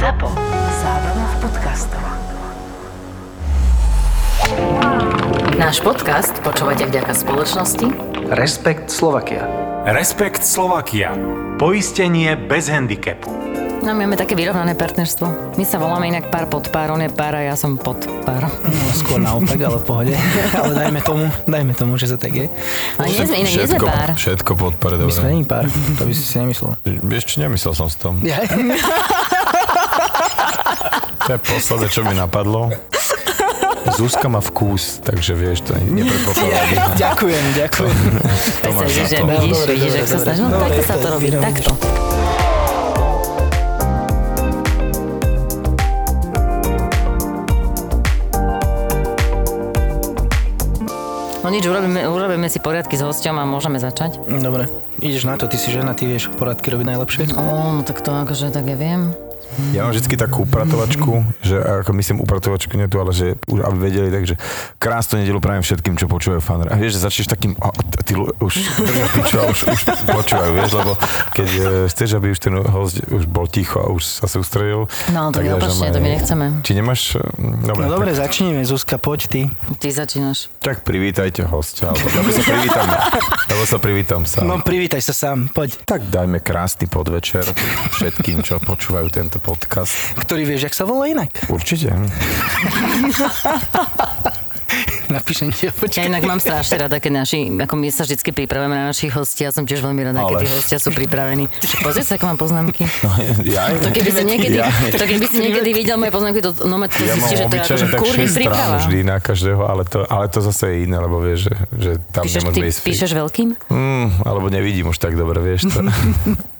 ZAPO. Zábrná v podcastov. Náš podcast počúvate vďaka spoločnosti Respekt Slovakia. Respekt Slovakia. Poistenie bez handicapu. No, my máme také vyrovnané partnerstvo. My sa voláme inak pár pod pár, on je pár a ja som pod pár. No, skôr naopak, ale v pohode. ale dajme tomu, dajme tomu, že sa tak je. Ale nie sme, inak nie sme pár. Všetko podpore, My dobre. sme není pár, to by si si nemyslel. Vieš čo, nemyslel som si to. Ja? To je posledné, čo mi napadlo. Zuzka má vkus, takže vieš, to nepredpokladám. ďakujem, ďakujem. To máš Vidíš, za že to. vidíš, vidíš, ak sa snažím. No, takto sa to to je robí, takto. No nič, urobíme, urobíme si poriadky s hosťom a môžeme začať. Dobre, ideš na to, ty si žena, ty vieš poradky robiť najlepšie. Ó, no tak to akože, tak ja viem. Ja mám vždy takú upratovačku, že ako myslím upratovačku nie tu, ale že už aby vedeli, takže krásnu nedelu prajem všetkým, čo počúvajú fanr. A vieš, že začneš takým, a, ty už držia piču a už, už počúvajú, vieš, lebo keď e, chceš, aby už ten host už bol ticho a už sa sústredil. No, to je opačne, to my nechceme. Či nemáš... e, Dobre, No dobre, tak, začneme, Zuzka, poď ty. Ty začínaš. tak privítajte hostia, alebo alebo sa privítam, alebo sa privítam sám. No privítaj sa sám, poď. Tak dajme krásny podvečer všetkým, čo počúvajú tento podcast. Ktorý vieš, jak sa volá inak? Určite. Napíšem ti ho, Ja počkaj. inak mám strašne rada, keď naši, ako my sa vždy pripravujeme na našich hostí, ja som tiež veľmi rada, keď Ale- tí hostia sú pripravení. Pozri sa, ako mám poznámky. Ja, To keby si niekedy, ja, to keby si niekedy videl moje poznámky, to, no to ja mám zistíš, že to je akože kurvy 6 strán príprava. vždy na každého, ale to, ale to zase je iné, lebo vieš, že, že tam Píšeš, nemôžeme ísť. píšeš veľkým? Mm, alebo nevidím už tak dobre, vieš to.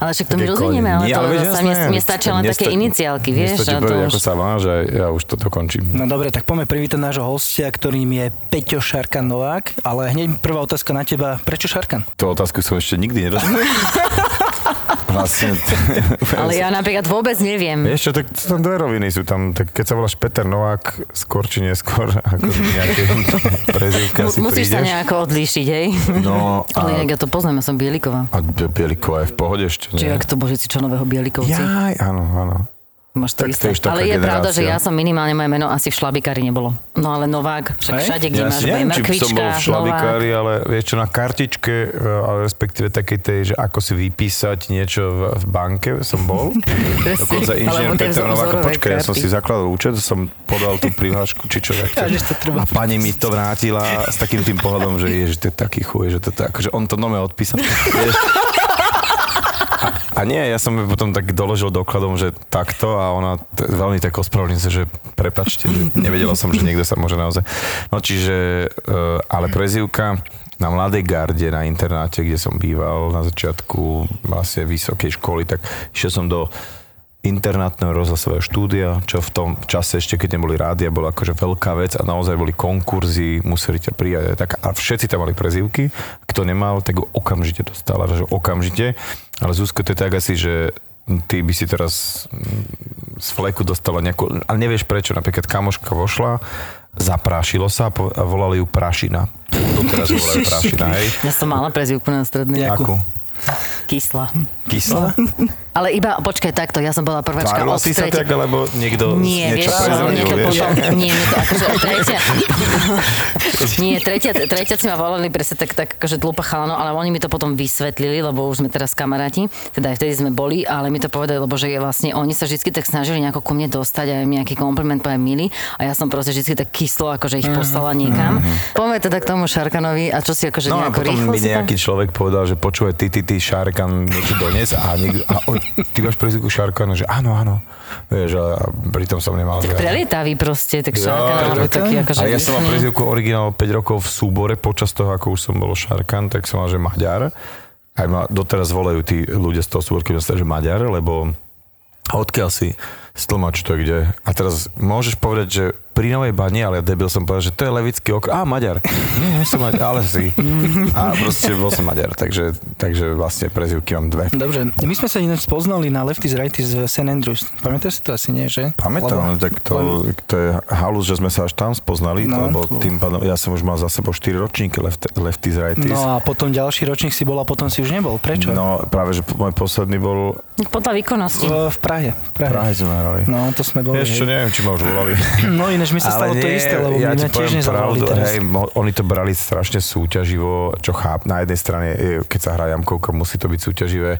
Ale však to my rozumieme, ale kone. to Nie, vieš, mne, mne stačia len také iniciálky, vieš? Nestačí to povedať, ako sa máš a ja už to dokončím. No dobre, tak poďme privítať nášho hostia, ktorým je Peťo Šarkan Novák, ale hneď prvá otázka na teba, prečo Šarkan? Tú otázku som ešte nikdy nedostal. vlastne, Ale ja napríklad vôbec neviem. Vieš čo, tak tam dve roviny sú tam, tak keď sa voláš Peter Novák, skôr či neskôr, ako nejaké prezivky Mu- asi Musíš sa prídeš. nejako odlíšiť, hej? No Ale a, inak ja to poznám, ja som Bieliková. a Bielikova je v pohode ešte, Či nie? jak to božici Čonového Bielikovci? Jaj, áno, áno. Máš to Tak to isté. taká ale je pravda, že ja som minimálne moje meno asi v šlabikári nebolo. No ale Novák, však Hej? všade, kde Ja máš si neviem, či by som mrkvička, bol v Novák. šlabikári, ale vieš čo, na kartičke, e, ale respektíve takej tej, že ako si vypísať niečo v, v banke som bol. Dokonca inžinier Peter Novák, počkaj, ja som si zakladal účet, som podal tú prihlášku, či čo. jak to- to. A pani mi to vrátila s takým tým pohľadom, že je, že to je taký chuj, že to tak, že on to nome odpísal. A nie, ja som potom tak doložil dokladom, že takto a ona t- veľmi tak ospravedlňuje že prepačte, že nevedela som, že niekto sa môže naozaj... No čiže, uh, ale prezivka na Mladej garde na internáte, kde som býval na začiatku vlastne vysokej školy, tak išiel som do internátneho rozhlasového štúdia, čo v tom čase ešte, keď neboli rádia, bola akože veľká vec a naozaj boli konkurzy, museli ťa prijať. aj Tak, a všetci tam mali prezývky. Kto nemal, tak ho okamžite dostal, že okamžite. Ale Zuzko, to je tak asi, že ty by si teraz z fleku dostala nejakú, ale nevieš prečo, napríklad kamoška vošla, zaprášilo sa a po- a volali ju Prašina. Doteraz ju volajú Prašina, hej? Ja som mala prezivku na strednej. Akú? Kyslá. Kyslá? Ale iba, počkaj, takto, ja som bola prváčka Tvárila od si sa tak, alebo niekto Nie, niečo prezradil, vieš? potom, nie, mne to akože tretia, nie, tretia, tretia si ma volali presne tak, tak akože dlúpa chalano, ale oni mi to potom vysvetlili, lebo už sme teraz kamaráti, teda aj vtedy sme boli, ale mi to povedali, lebo že je vlastne, oni sa vždy tak snažili nejako ku mne dostať aj nejaký kompliment povedať milý a ja som proste vždy tak kyslo, akože ich poslala niekam. Poďme teda k tomu Šarkanovi a čo si akože No a nejako potom rýchlo mi nejaký človek povedal, že počúvaj, ty, ty, ty, Šarkan, niečo dones a, niekto, a o, ty máš prezivku Šarkana, že áno, áno. Vieš, a pritom som nemal. Tak žiadne. prelietavý proste, tak Ja, Šarkan, ale tak- taký akože a ja som mal prezivku originál 5 rokov v súbore, počas toho, ako už som bol Šarkan, tak som mal, že Maďar. Aj ma doteraz volajú tí ľudia z toho súborky, že Maďar, lebo odkiaľ si? stlmač to kde. A teraz môžeš povedať, že pri Novej bani, ale debil som povedal, že to je levický okruh. Á, Maďar. Nie, nie som Maďar, ale si. A proste bol som Maďar, takže, takže vlastne prezivky mám dve. Dobre, my sme sa ináč spoznali na Lefties Righties v St. Andrews. Pamätáš si to asi nie, že? Pamätám, Lebo- tak to, to je halus, že sme sa až tam spoznali, No. lebo tým pádom, ja som už mal za sebou 4 ročníky left, lefties, righties. No a potom ďalší ročník si bol a potom si už nebol. Prečo? No, práve, že môj posledný bol Podľa výkonnosti. V, v Prahe. V Prahe. Prahe sme hrali. No, to sme boli. Hej. neviem, či ma už volali. No ináč mi sa stalo to isté, lebo ja sme tiež nezavolali teraz. hej, oni to brali strašne súťaživo, čo cháp. Na jednej strane, je, keď sa hrá jamkovka, musí to byť súťaživé,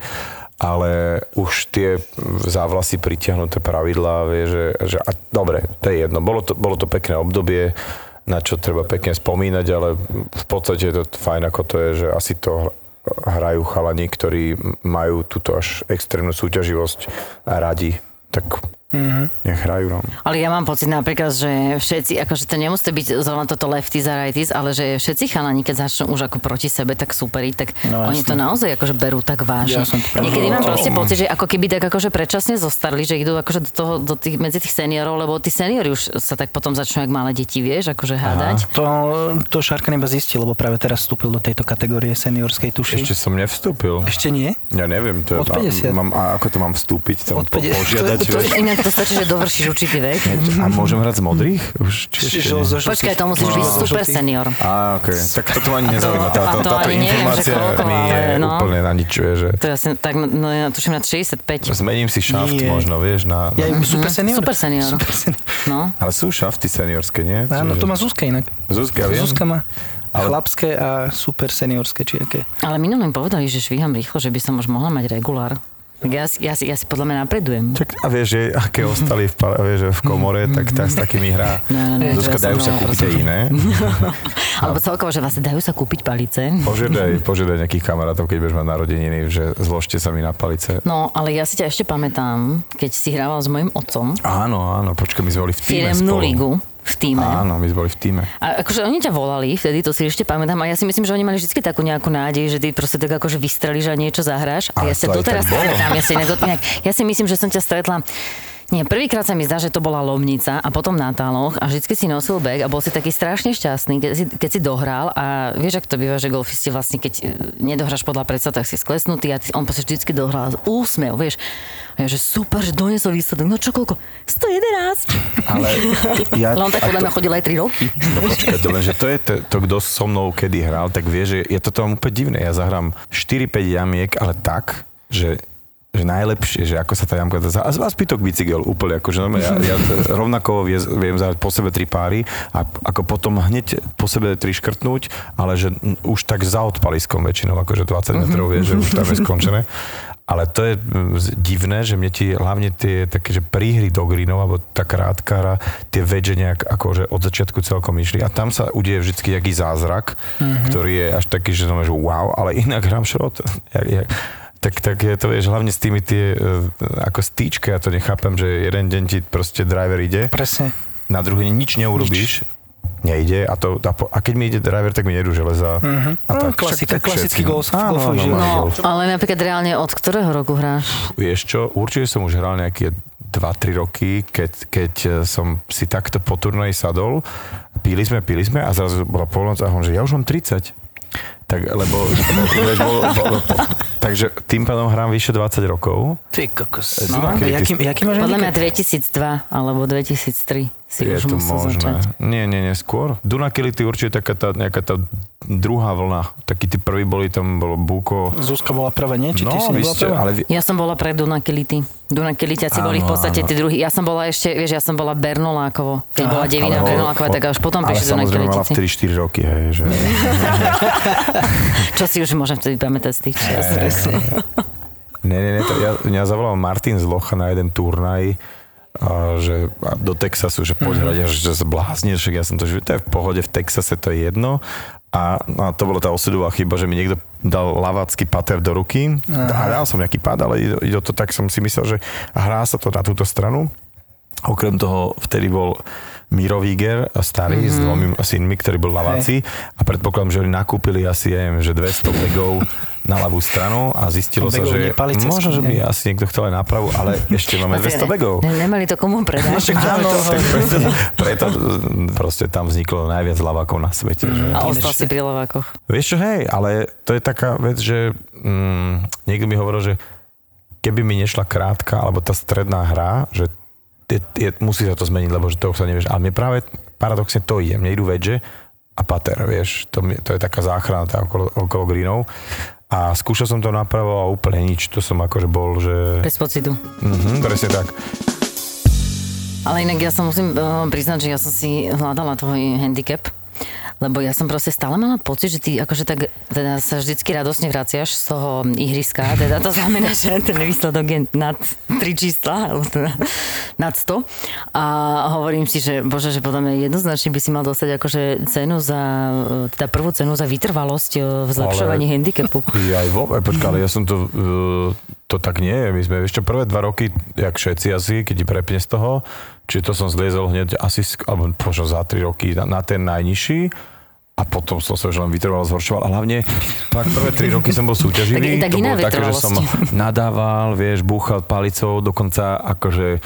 ale už tie závlasy pritiahnuté pravidlá, vie, že, že a, dobre, to je jedno. Bolo to, bolo to pekné obdobie, na čo treba pekne spomínať, ale v podstate je to fajn, ako to je, že asi to hrajú chalani, ktorí majú túto až extrémnu súťaživosť a radi. Tak mm-hmm. nech hrajú. No. Ale ja mám pocit napríklad, že všetci, akože to nemusí byť zrovna toto lefties a righties, ale že všetci chalani, keď začnú už ako proti sebe tak superiť, tak No, oni to naozaj akože berú tak vážne. Ja som to Niekedy mám proste to- pocit, že ako keby tak akože predčasne zostarli, že idú akože do toho, do tých, medzi tých seniorov, lebo tí seniori už sa tak potom začnú, jak malé deti, vieš, akože hádať. To, to Šarka neba zistil, lebo práve teraz vstúpil do tejto kategórie seniorskej tuši. Ešte som nevstúpil. Ešte nie? Ja neviem, to Od 50. Mám, a ako to mám vstúpiť? Tam Od po- 50. požiadať? To- To, inak to stačí, že dovršíš určitý vek. A môžem hrať z modrých? Už, či ešte zo- Počkaj, to musíš No, byť super senior. Á, okej. Tak toto ma ani nezaujíma. To- Táto, to táto ani neviem, informácia koľko, mi je no. úplne na nič, vie, že To je asi tak, no ja tuším na 65. zmením si šaft Nie. možno, vieš, na, Ja, na... super senior? Super senior. Super senior. No. Ale sú šafty seniorské, nie? Áno, to má Zuzka inak. Zuzka, ja viem. Zuzka má Ale- chlapské a super seniorské, či aké. Ale minulé mi povedali, že švíham rýchlo, že by som už mohla mať regulár. Ja, ja, ja si podľa mňa napredujem. Čak, a vieš, že aké ostali v, vieš, v komore, tak, tak s takými hrá. No, no, no, Zuzka, dajú sa kúpiť aj iné. Alebo celkovo, že vlastne dajú sa kúpiť palice. Požiadaj, požiadaj nejakých kamarátov, keď budeš mať narodeniny, že zložte sa mi na palice. No, ale ja si ťa ešte pamätám, keď si hrával s mojim otcom Áno, áno, počkaj, my sme boli v týme spolu. ligu v týme. Áno, my sme boli v týme. A akože oni ťa volali, vtedy to si ešte pamätám, a ja si myslím, že oni mali vždy takú nejakú nádej, že ty proste tak akože vystrelíš a niečo zahráš. A Ale ja sa doteraz pamätám, ja si, inak, ja si myslím, že som ťa stretla nie, prvýkrát sa mi zdá, že to bola Lomnica a potom na táloch a vždycky si nosil bag a bol si taký strašne šťastný, keď si, keď si dohral a vieš, ak to býva, že golfisti vlastne, keď e, nedohráš podľa predstav, tak si sklesnutý a ty, on proste vždycky dohral úsmev, vieš. A ja, že super, že doniesol výsledok, no čo koľko? 111. Ale ja, Ale on tak podľa mňa chodil aj 3 roky. No počkaj, to len, že to je to, to, kto so mnou kedy hral, tak vie, že je to tam úplne divné. Ja zahrám 4-5 jamiek, ale tak, že že najlepšie, že ako sa tá jamka dá... A zbytok bicykel úplne, akože normálne, ja, ja rovnako vie, viem zahrať po sebe tri páry a ako potom hneď po sebe tri škrtnúť, ale že už tak za odpaliskom väčšinou, akože 20 metrov vie, že už tam je skončené. Ale to je divné, že mne ti hlavne tie také, že príhry do greenov, alebo tá krátkara, tie vedže nejak akože od začiatku celkom išli. A tam sa udeje vždycky nejaký zázrak, mm-hmm. ktorý je až taký, že, znamená, že wow, ale inak hrám šrot. Jak, jak, tak, tak je to, vieš, hlavne s tými tie, e, ako stýčke, ja to nechápem, že jeden deň ti proste driver ide, Presne. na druhý deň nič neurobíš, nejde a, to, a, po, a keď mi ide driver, tak mi nedú železa. Mm-hmm. A No, tak, klasika, však tak klasický golf- Áno, život. áno, No, golf. ale napríklad reálne od ktorého roku hráš? Vieš čo, určite som už hral nejaké 2-3 roky, keď, keď e, som si takto po turnaji sadol, píli sme, píli sme a zrazu bola polnoc a on, že ja už mám 30. Tak, lebo, vieš, bol, bol, takže tým pádom hrám vyše 20 rokov. Ty kokos. No. No, jaký, jaký máš Podľa mňa handicap? 2002 alebo 2003 si je už to musel možné. začať. Nie, nie, nie, skôr. Dunakility určite taká tá, nejaká tá druhá vlna. Takí tí prví boli, tam bolo Buko. Zuzka bola prvá, nie? Či ty si No, vy nebola ste, prvá? ale vy, Ja som bola pre Dunakility. Dunakiliťaci boli v podstate áno. tí druhí. Ja som bola ešte, vieš, ja som bola Bernolákovo. Keď bola Devina ale Bernoláková, tak až potom ale prišli samozrejme mala Dunakilitici. vtedy 4 roky, hej, že... Čo si už môžem vtedy pamätať z tých čas. Ne, ne, ne, to ja, mňa zavolal Martin z Locha na jeden turnaj, a že a do Texasu, že poď hrať, a že, že sa bláznil, však ja som to, že to je v pohode, v Texase to je jedno. A, a to bola tá osudová chyba, že mi niekto dal lavácky pater do ruky a dal som nejaký pad, ale ide, to, tak som si myslel, že hrá sa to na túto stranu. Okrem toho vtedy bol Miro Víger, starý, mm-hmm. s dvomi synmi, ktorý bol laváci a predpokladám, že oni nakúpili asi, ja neviem, že 200 begov na ľavú stranu a zistilo sa, že možno, že by asi niekto chcel aj napravu, ale ešte máme 200 begov. Ne, nemali to komu predať. Áno, tak preto, preto proste tam vzniklo najviac lavákov na svete. Že? A ostal si pri lovákoch. Vieš čo, hej, ale to je taká vec, že mm, niekto mi hovoril, že keby mi nešla krátka, alebo tá stredná hra, že je, je, musí sa to zmeniť, lebo že toho sa nevieš. Ale mne práve paradoxne to ide. Mne idú vedže a pater, vieš. To, to je taká záchrana tá okolo, okolo greenov. A skúšal som to napravo a úplne nič. To som akože bol, že... Bez pocitu. Mhm, presne tak. Ale inak ja sa musím uh, priznať, že ja som si hľadala tvoj handicap, lebo ja som proste stále mala pocit, že ty akože tak teda sa vždycky radosne vraciaš z toho ihriska, teda to znamená, že ten výsledok je nad tri čísla, alebo teda nad 100. A hovorím si, že bože, že podľa mňa jednoznačne by si mal dostať akože cenu za, teda prvú cenu za vytrvalosť eh, v zlepšovaní Ale- handicapu. Ja aj vo, aj počkaj, ale ja som to, uh, to tak nie je. My sme ešte prvé dva roky, jak všetci asi, keď ti prepne z toho, čiže to som zliezol hneď asi, alebo možno za tri roky na, na ten najnižší a potom som sa už len vytrval, zhoršoval a hlavne tak prvé tri roky som bol súťaživý. Tak- tak to bolo také, že som nadával, vieš, búchal palicou, dokonca akože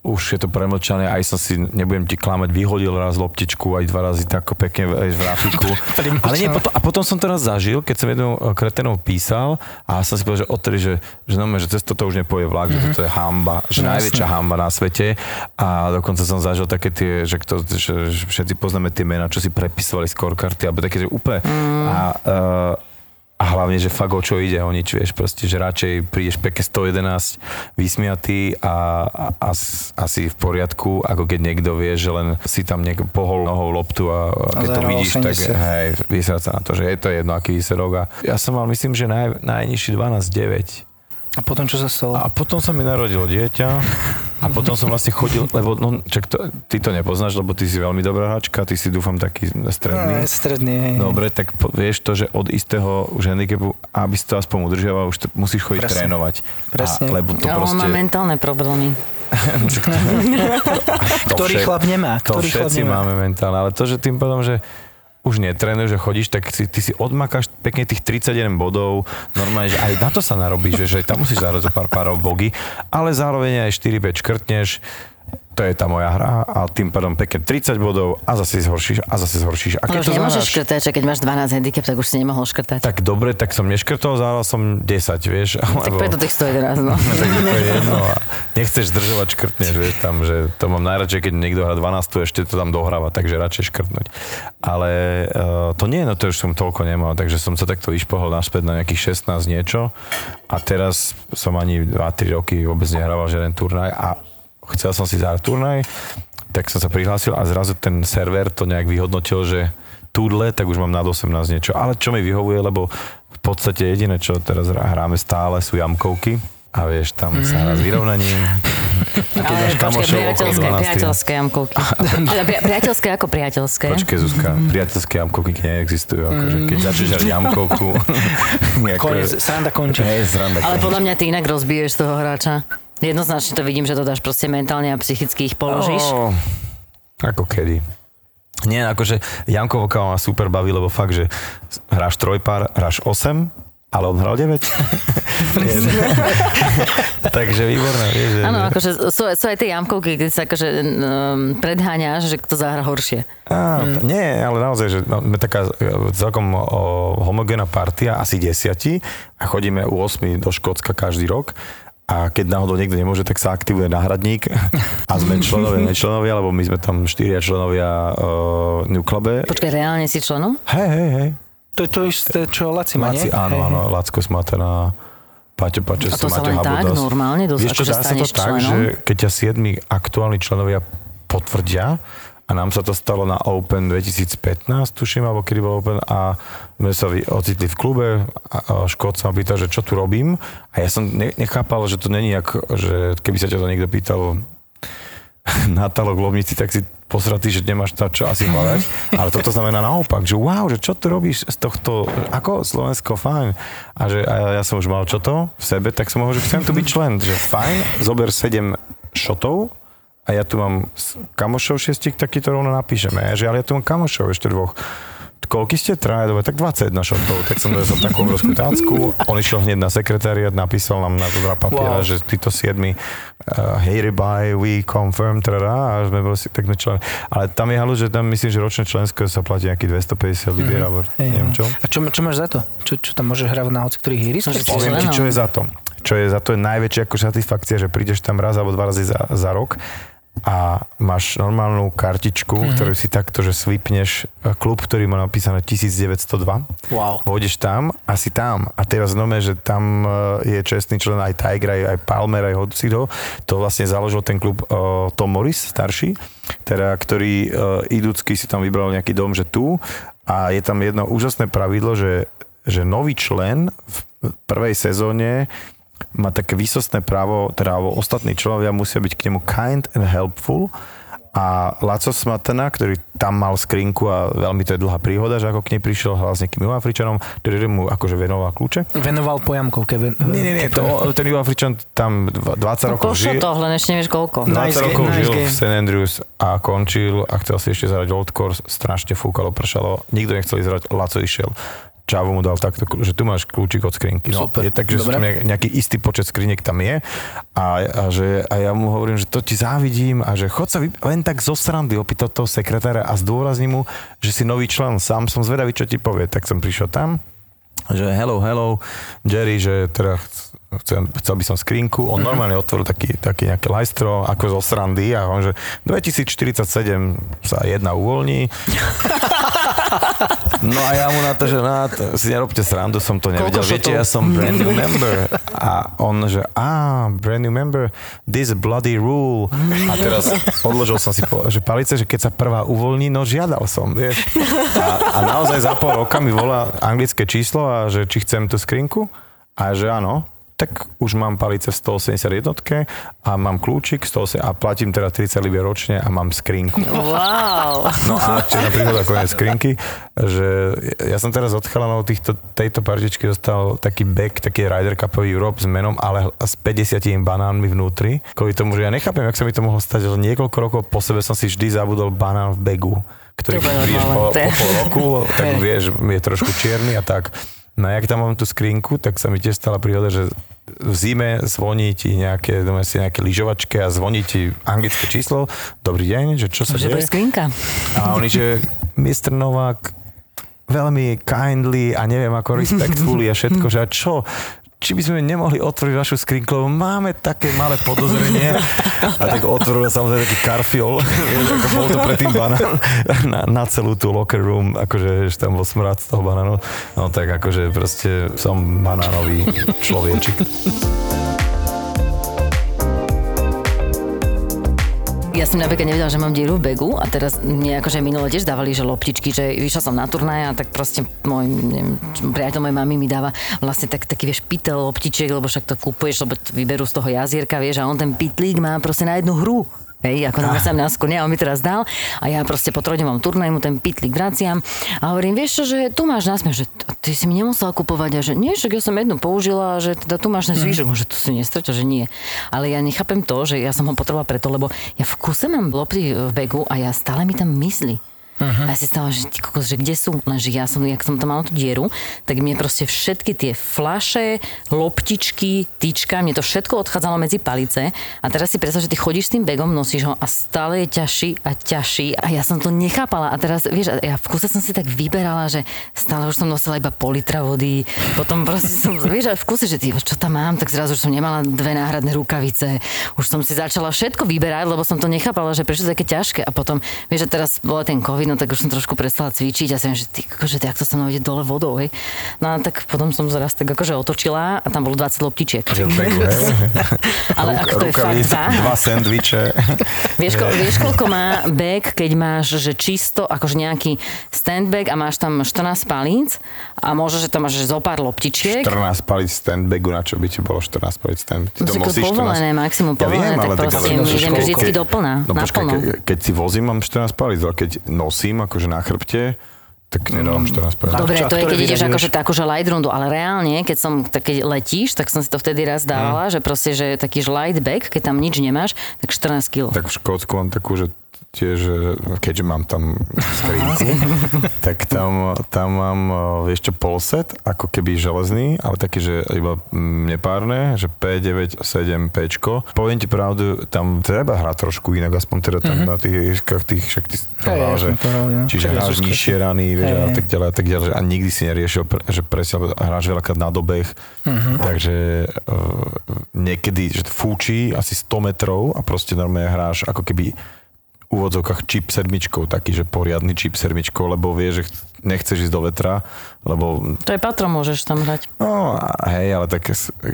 už je to premlčané, aj som si, nebudem ti klamať, vyhodil raz loptičku, aj dva razy tak pekne aj v ráfiku. Ale nie, potom, a potom som to raz zažil, keď som jednou eh, kretenou písal a som si povedal, že odtedy, že, že, no, že cez toto už nepoje vlak, mm-hmm. že toto je hamba, že No, najväčšia jasné. hamba na svete a dokonca som zažil také tie, že, kto, že, že všetci poznáme tie mená, čo si prepisovali scorekarty, alebo také, že úplne mm. a, uh, a hlavne, že fakt o čo ide o nič, vieš, proste, že radšej prídeš pekne 111 vysmiatý a, a, a, s- asi v poriadku, ako keď niekto vie, že len si tam niek pohol nohou loptu a, a keď to vidíš, tak 80. hej, vysrať sa na to, že je to jedno, aký výsledok. A ja som mal, myslím, že naj, najnižší 12-9. A potom čo sa stalo? A potom sa mi narodilo dieťa a potom som vlastne chodil, lebo no, čak to, ty to nepoznáš, lebo ty si veľmi dobrá hračka, ty si dúfam taký No, stredný. stredný, hej. Dobre, tak po, vieš to, že od istého už handicapu, aby si to aspoň udržiaval, už to musíš chodiť Presne. trénovať. Presne. A, lebo to on proste... má mentálne problémy. to Ktorý chlap nemá? To Ktorý chlap všetci nemá? máme mentálne, ale to, že tým pádom, že už netrénuješ, že chodíš, tak si, ty si odmakáš pekne tých 31 bodov, normálne, že aj na to sa narobíš, že aj tam musíš zahrať zo pár párov bogy, ale zároveň aj 4-5 škrtneš, to je tá moja hra a tým pádom pekne 30 bodov a zase zhoršíš a zase zhoršíš. A keď už nemôžeš zahráš, škrtať, že keď máš 12 handicap, tak už si nemohol škrtať. Tak, tak dobre, tak som neškrtol, zahral som 10, vieš. tak Lebo... preto tých 111, no. tak to je jedno a nechceš zdržovať, škrtneš, vieš, tam, že to mám najradšej, keď niekto hrá 12, ešte to tam dohráva, takže radšej škrtnúť. Ale uh, to nie, no to už som toľko nemal, takže som sa takto išpohol naspäť na nejakých 16 niečo a teraz som ani 2-3 roky vôbec nehrával žiaden turnaj a chcel som si zahrať turnaj, tak som sa prihlásil a zrazu ten server to nejak vyhodnotil, že Tudle, tak už mám nad 18 niečo. Ale čo mi vyhovuje, lebo v podstate jediné, čo teraz hrá- hráme stále, sú jamkovky. A vieš, tam sa hrá s vyrovnaním. A keď máš Ale kamošov počkaj, okolo priateľské, 12. priateľské jamkovky. Pri, priateľské ako priateľské. Počkej, Zuzka, priateľské jamkovky neexistujú. Akože, keď začneš hrať jamkovku... Konec, sranda končí. Hej, sranda Ale podľa mňa ty inak rozbiješ toho hráča. Jednoznačne to vidím, že to dáš proste mentálne a psychicky ich položíš. No, ako kedy. Nie, akože Jankovka ma super baví, lebo fakt, že hráš trojpár, hráš 8, ale on hral 9. Takže výborné. Áno, akože sú, sú aj tie jamkovky, kde sa akože um, predháňaš, že kto zahra horšie. Á, t- nie, ale naozaj, že máme taká e, celkom o, homogénna partia, asi desiati a chodíme u 8 do Škótska každý rok a keď náhodou niekto nemôže, tak sa aktivuje náhradník a sme členovia, nečlenovia, lebo my sme tam štyria členovia uh, New Clube. Počkaj, reálne si členom? Hej, hej, hej. To je to isté, čo Laci má, nie? Laci, áno, áno, Lacko Smatana, Paťo Pačes, A to sa len tak Habudas. normálne dos- Vieš čo, akože dá sa to tak, členom? že keď ťa siedmi aktuálni členovia potvrdia, a nám sa to stalo na Open 2015, tuším, alebo kedy bol Open a sme sa ocitli v klube a, Škód sa ma pýtal, že čo tu robím a ja som ne, nechápal, že to není jak, že keby sa ťa to niekto pýtal na talok v Lomnici, tak si posratý, že nemáš tam čo asi hľadať. Ale toto znamená naopak, že wow, že čo tu robíš z tohto, ako Slovensko, fajn. A, že, a ja som už mal čo to v sebe, tak som hovoril, že chcem tu byť člen, že fajn, zober 7 šotov a ja tu mám kamošov šiestich, tak ti to rovno napíšeme. Ja, že, ale ja tu mám kamošov ešte dvoch. Koľky ste? Traja, dobre, tak 21 šotov. Tak som dovezol takú obrovskú tácku. On išiel hneď na sekretariat, napísal nám na to dva papiera, Wow. že títo siedmi uh, hereby we confirm, teda, a sme boli si tak člen. Ale tam je halu, že tam myslím, že ročné členské sa platí nejaký 250 libier, alebo Hej, neviem čo. A čo, čo máš za to? Čo, čo tam môžeš hrať na hoci ktorých si Poviem ti, čo je za to. Čo je za to je najväčšia ako satisfakcia, že prídeš tam raz alebo dva razy za, za rok a máš normálnu kartičku, mm-hmm. ktorú si takto, že svipneš e, klub, ktorý má napísané 1902. Wow. Vôjdeš tam a si tam. A teraz znamená, že tam e, je čestný člen aj Tiger, aj, aj Palmer, aj Hocido. To vlastne založil ten klub uh, Tom Morris, starší, teda, ktorý uh, idúcky si tam vybral nejaký dom, že tu. A je tam jedno úžasné pravidlo, že, že nový člen v prvej sezóne má také výsostné právo, teda alebo ostatní členovia musia byť k nemu kind and helpful a Laco Smatana, ktorý tam mal skrinku a veľmi to je dlhá príhoda, že ako k nej prišiel hlas s nejakým Juhoafričanom, ktorý mu akože venoval kľúče. Venoval pojamkovke. Ven... Nie, nie, nie, to, ten Juhoafričan tam dva- 20 rokov Košo žil. to, len ešte nevieš koľko. 20 Nice rokov game, nice žil v game. St. Andrews a končil a chcel si ešte zahrať Old Course, strašne fúkalo, pršalo, nikto nechcel ísť hrať, Laco išiel. Čavo mu dal takto, že tu máš kľúčik od skrinky. No, Super, je tak, že dobre. nejaký istý počet skriniek tam je a, a, že, a ja mu hovorím, že to ti závidím a že chod sa vy, len tak zo srandy opýtať toho sekretára a zdôrazním mu, že si nový člen, sám som zvedavý, čo ti povie. Tak som prišiel tam, že hello, hello, Jerry, že teda chcem, chcel by som skrinku. On normálne otvoril taký, taký nejaké lajstro, ako zo srandy a on, že 2047 sa jedna uvoľní. No a ja mu na to, že na to, si nerobte srandu, som to nevedel. Koľko Viete, šotov? ja som brand new member. A on, že á, brand new member, this bloody rule. A teraz odložil som si, po, že palice, že keď sa prvá uvoľní, no žiadal som, vieš. A, a naozaj za pol roka mi volá anglické číslo a že či chcem tú skrinku. A že áno, tak už mám palice v 181 a mám kľúčik 108, a platím teda 30 libier ročne a mám skrinku. Wow. No a čo na príhoda koniec skrinky, že ja som teraz od chalanov týchto, tejto partičky dostal taký back, taký Ryder Cupový Europe s menom, ale s 50 banánmi vnútri. Kvôli tomu, že ja nechápem, jak sa mi to mohlo stať, ale niekoľko rokov po sebe som si vždy zabudol banán v begu, ktorý To bude prídeš po, po pol roku, tak vieš, je trošku čierny a tak. No jak tam mám tú skrinku, tak sa mi tiež stala príhoda, že v zime zvoní ti nejaké, doma si nejaké lyžovačke a zvoní ti anglické číslo. Dobrý deň, že čo sa Že deje? skrinka. A oni, že Mr. Novák veľmi kindly a neviem ako respectfully a všetko, že a čo? Či by sme nemohli otvoriť vašu skrinku, lebo máme také malé podozrenie. A tak otvoril samozrejme taký karfiol, ako bol to predtým banán na, na celú tú locker room, akože že tam bol smrad z toho banánu. No tak akože proste som banánový človečik. Ja som napríklad nevedela, že mám dieru v begu a teraz mne akože minule tiež dávali, že loptičky, že vyšla som na turnaj a tak proste môj neviem, priateľ mojej mami mi dáva vlastne tak, taký vieš pytel loptičiek, lebo však to kúpuješ, lebo vyberú z toho jazierka, vieš, a on ten pytlík má proste na jednu hru. Hej, ako na 18 ne, a on mi teraz dal a ja proste po trojdňovom turnaj mu ten pitlík vraciam a hovorím, vieš čo, že tu máš násmiech, že ty si mi nemusela kupovať a že nie, však ja som jednu použila, že teda tu máš ten zvyšok, že to si nestreťa, že nie. Ale ja nechápem to, že ja som ho potrebovala preto, lebo ja v kuse mám lopty v begu a ja stále mi tam myslí. Uh-huh. A ja si stále, že že kde sú? Lenže ja som, jak som tam mala tú dieru, tak mne proste všetky tie flaše, loptičky, tyčka, mne to všetko odchádzalo medzi palice. A teraz si predstav, že ty chodíš s tým begom, nosíš ho a stále je ťažší a ťažší. A ja som to nechápala. A teraz, vieš, ja v kuse som si tak vyberala, že stále už som nosila iba pol litra vody. Potom proste som, vieš, v kuse, že ty, čo tam mám, tak zrazu už som nemala dve náhradné rukavice. Už som si začala všetko vyberať, lebo som to nechápala, že prečo také ťažké. A potom, vieš, že teraz bol ten COVID, no tak už som trošku prestala cvičiť a som, že ty, akože, jak to sa mnou ide dole vodou, hej. No a tak potom som zraz tak akože otočila a tam bolo 20 loptičiek. Begu? Ale ako to je Rukavice, fakt, Dva sendviče. Vieš, ko, vieš, koľko má bag, keď máš že čisto, akože nejaký stand bag a máš tam 14 palíc a môže, že tam máš že zo pár loptičiek. 14 palic standbagu, na čo by ti bolo 14 palic stand? Ty No, to povolené, maximum povolené, tak proste ale my nosíš ideme vždycky doplna, No počkaj, naplno. ke, keď si vozím, mám 14 palic, ale keď nosím akože na chrbte, tak nedávam 14 poriadne. Dobre, čo, to je, keď ideš akože takú, že light rundu, ale reálne, keď som, tak keď letíš, tak som si to vtedy raz dávala, že proste, že taký light bag, keď tam nič nemáš, tak 14 kg. Tak v Škótsku mám takú, že tiež, že keďže mám tam skrinku, tak tam, tam mám, vieš čo, polset, ako keby železný, ale taký, že iba nepárne, že P9, 7, Pčko. Poviem ti pravdu, tam treba hrať trošku inak, aspoň teda tam na tých ihriskách, tých, však ty mal, ja že, čiže hráš nižšie rany, vieš, Hej, a tak ďalej, a tak ďalej, a nikdy si neriešil, že presne, hráš veľakrát na dobeh, takže uh, niekedy, že fúči asi 100 metrov a proste normálne hráš ako keby úvodzovkách čip sedmičkou, taký, že poriadny čip sedmičkou, lebo vieš, že ch- nechceš ísť do vetra, lebo To je patro, môžeš tam hrať. no hej, ale tak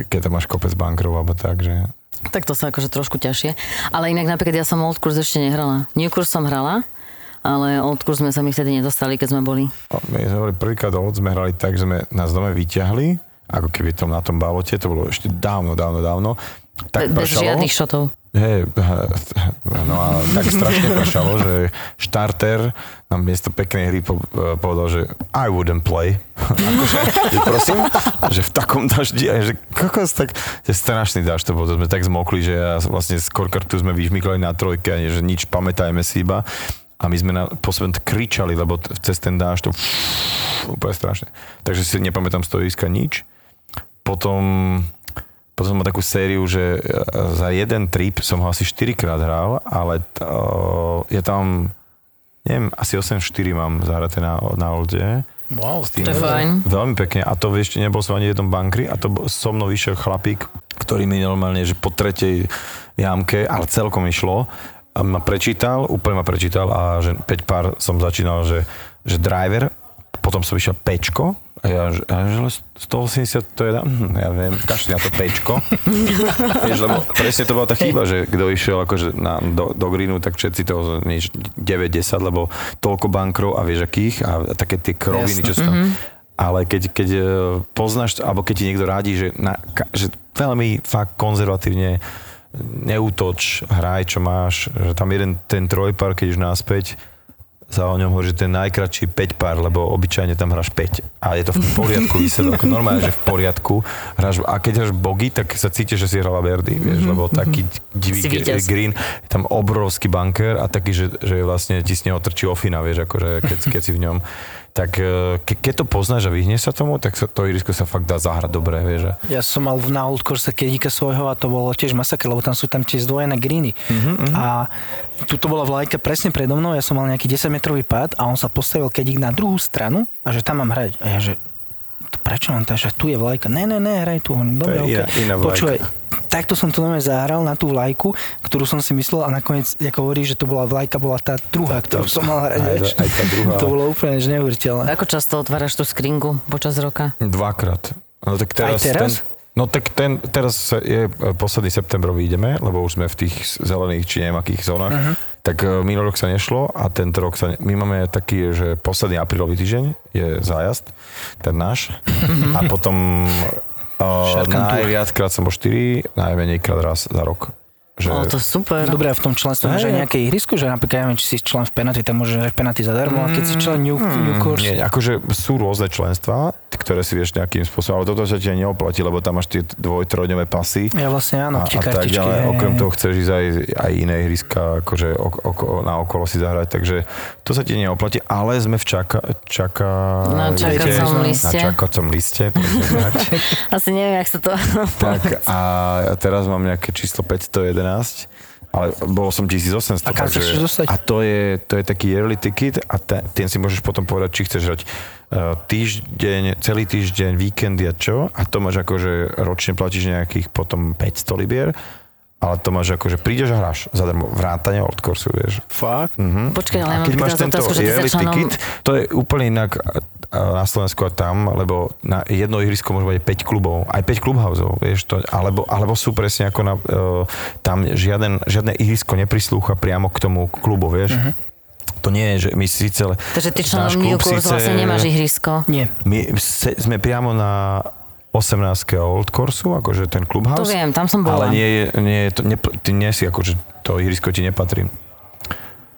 keď tam máš kopec bankrov alebo tak, že Tak to sa akože trošku ťažšie. Ale inak napríklad ja som Old Course ešte nehrala. New Course som hrala, ale Old Course sme sa mi vtedy nedostali, keď sme boli. no, my sme boli prvýkrát od sme hrali tak, že sme nás dome vyťahli, ako keby tom na tom balote, to bolo ešte dávno, dávno, dávno. Tak Be- Bez pršalo. žiadnych šotov. Hej, no a tak strašne pršalo, že štarter nám miesto peknej hry po, povedal, že I wouldn't play. akože, že prosím, že v takom daždi, a že kokos, tak že strašný dažď to bol, to sme tak zmokli, že ja vlastne skôr tu sme vyžmykali na trojke, a nie, že nič, pamätajme si iba. A my sme na posledný kričali, lebo t- cez ten dážď to úplne strašne. Takže si nepamätám z toho iska nič. Potom potom som mal takú sériu, že e, za jeden trip som ho asi 4 krát hral, ale t- je tam, neviem, asi 8-4 mám zahraté na, na olde. Wow, S tým- To je fajn. Veľmi pekne. A to ešte nebol som ani v jednom bankri a to so mnou vyšiel chlapík, ktorý mi normálne, že po tretej jamke, ale celkom išlo, a ma prečítal, úplne ma prečítal a že 5 pár som začínal, že, že driver, potom som išiel pečko, a ja, že, a že ale 180 to je, hm, ja viem, kašli na to pečko. Vieš, lebo presne to bola tá chyba, že kto išiel akože na, do, do greenu, tak všetci to nič 9-10, lebo toľko bankrov a vieš akých a také tie kroviny, Jasné. čo sú tam. Ale keď, keď e, poznáš, alebo keď ti niekto radí, že, na, že veľmi fakt konzervatívne neútoč, hraj, čo máš, že tam jeden ten trojpar, keď už naspäť, sa o ňom hovorí, že ten najkračší 5 pár, lebo obyčajne tam hráš 5 a je to v poriadku výsledok. Normálne, že v poriadku. Hráš, a keď hráš bogy, tak sa cítiš, že si hrala Verdi, vieš, lebo taký divý green, je tam obrovský bunker a taký, že, že vlastne ti z neho trčí ofina, vieš, akože keď, keď si v ňom. Tak e, ke, keď to poznáš a vyhneš sa tomu, tak sa, to irisko sa fakt dá zahrať dobre, vieš. Ja som mal na Old Course kedíka svojho a to bolo tiež masaker, lebo tam sú tam tie zdvojené greeny. Mhm, A tuto bola vlajka presne predo mnou, ja som mal nejaký 10 metrový pád a on sa postavil kedík na druhú stranu a že tam mám hrať. A ja že, prečo mám tam, že tu je vlajka? Ne, ne, ne, hraj tu. Dobre, To je okay. iná- iná vlajka. Počúvaj, takto som to nové zahral na tú vlajku, ktorú som si myslel a nakoniec, ako hovorí, že to bola vlajka, bola tá druhá, ktorú som mal hrať. Aj- aj tá druhá. To bolo úplne že neuveriteľné. Ako často otváraš tú skrinku počas roka? Dvakrát. No tak teraz, Aj teraz? Ten, no tak ten, teraz je e, posledný septembrový ideme, lebo už sme v tých zelených či neviem akých zónach. Uh-huh. Tak e, minulý rok sa nešlo a tento rok sa... Ne, my máme taký, že posledný aprílový týždeň je zájazd, ten náš. A potom uh, najviackrát som bol 4, najmenejkrát raz za rok. Že, O, to super. Dobre, a v tom členstve máš aj nejaké ihrisko, že napríklad, ja neviem, či si člen v Penaty, tak môžeš hrať Penaty zadarmo, a keď si člen New, New Course, Nie, akože sú rôzne členstvá, ktoré si vieš nejakým spôsobom, ale toto sa ti neoplatí, lebo tam máš tie dvoj, trojdňové pasy. ja vlastne áno, a, tie a tak kartičky. ďalej. Okrem toho chceš ísť aj, aj iné ihriska, akože ok, ok, na okolo si zahrať, takže to sa ti neoplatí, ale sme v čaka, čaka, Na čakacom na liste. čakacom liste. Asi neviem, jak sa to... tak a teraz mám nejaké číslo 511, ale bol som 1800. A kam takže- chceš dostať? A to je, to je taký yearly ticket a te, ten si môžeš potom povedať, či chceš hrať týždeň, celý týždeň, víkendy a čo. A to máš akože ročne platíš nejakých potom 500 libier, ale to máš akože prídeš a hráš zadarmo vrátane od kursu, vieš. Fakt? Mhm. Počkaj, ale keď máš tento otázku, že ty sa yearly členom... ticket, to je úplne inak na Slovensku a tam, lebo na jedno ihrisko môže mať aj 5 klubov, aj 5 klubhauzov, vieš to, alebo, alebo sú presne ako na, uh, tam žiaden, žiadne ihrisko neprislúcha priamo k tomu klubu, vieš. Mhm. To nie je, že my síce... Takže ty členom New klub Course síce- vlastne nemáš ihrisko. Nie. My se, sme priamo na 18. Old Coursu, akože ten To clubhouse. viem, tam som bola. Ale nie, je- nie, to, ne, ty nie si akože to ihrisko ti nepatrí.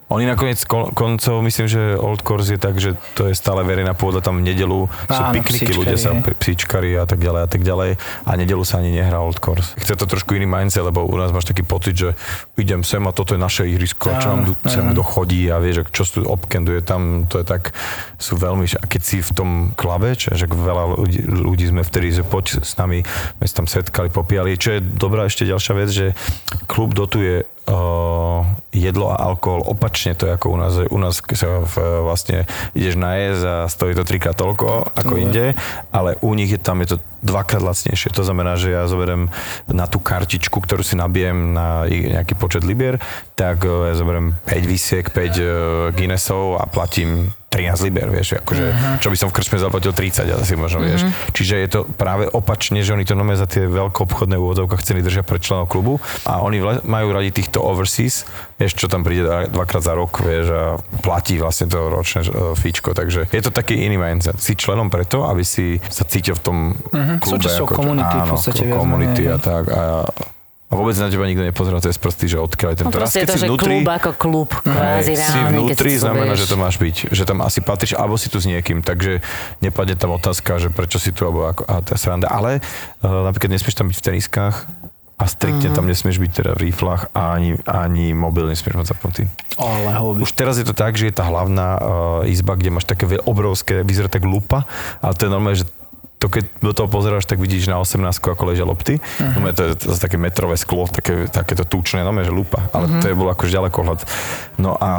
Oni nakoniec kon, koncov, myslím, že Old Course je tak, že to je stále verejná pôda, tam v nedelu sú Áno, pikniky, psíčkari, ľudia sa psíčkari a tak ďalej a tak ďalej a nedelu sa ani nehrá Old Course. Chce to trošku iný mindset, lebo u nás máš taký pocit, že idem sem a toto je naše ihrisko, čo nám sem kto chodí a vieš, čo tu obkenduje tam, to je tak, sú veľmi, a keď si v tom klabe, čo, že veľa ľudí, ľudí sme vtedy, že poď s nami, sme sa tam setkali, popíjali, čo je dobrá ešte ďalšia vec, že klub dotuje uh, jedlo a alkohol opačne, to je ako u nás, u nás sa v, vlastne ideš na jesť a stojí to trikrát toľko ako je. inde, ale u nich je tam je to dvakrát lacnejšie. To znamená, že ja zoberiem na tú kartičku, ktorú si nabijem na nejaký počet libier, tak uh, ja zoberiem 5 visiek, 5 uh, Guinnessov a platím 13 liber, vieš, akože, uh-huh. čo by som v krčme zaplatil 30 asi možno, uh-huh. vieš. Čiže je to práve opačne, že oni to nome za tie veľké obchodné úvodzovkách ceny držia pre členov klubu a oni vla- majú radi týchto overseas, vieš, čo tam príde dva- dvakrát za rok, vieš, a platí vlastne to ročné uh, fíčko, takže je to taký iný mindset. Si členom preto, aby si sa cítil v tom uh-huh. Klube. Súčasťou komunity v áno, podstate ko- viac komunity a tak. A, a vôbec na teba nikto nepozerá cez prsty, že odkiaľ je No tento raz, proste je keď to, si že vnútri, klub ako klub, kvázi Hej, si reálne, keď vnútri si znamená, vieš. že to máš byť, že tam asi patríš, alebo si tu s niekým, takže nepadne tam otázka, že prečo si tu, alebo ako, a tá sranda. Ale uh, napríklad nesmieš tam byť v teniskách a striktne Mhm. tam nesmieš byť teda v riflách a ani, ani mobil nesmieš mať zapnutý. Ale hobby. Už teraz je to tak, že je tá hlavná uh, izba, kde máš také obrovské, vyzerá tak lupa, ale to je normálne, že to keď do toho pozeráš, tak vidíš na 18 ako ležia lopty. Uh-huh. No, to je zase také metrové sklo, také, takéto tučné, no že lupa. Ale uh-huh. to je bolo akože ďalekohľad. No a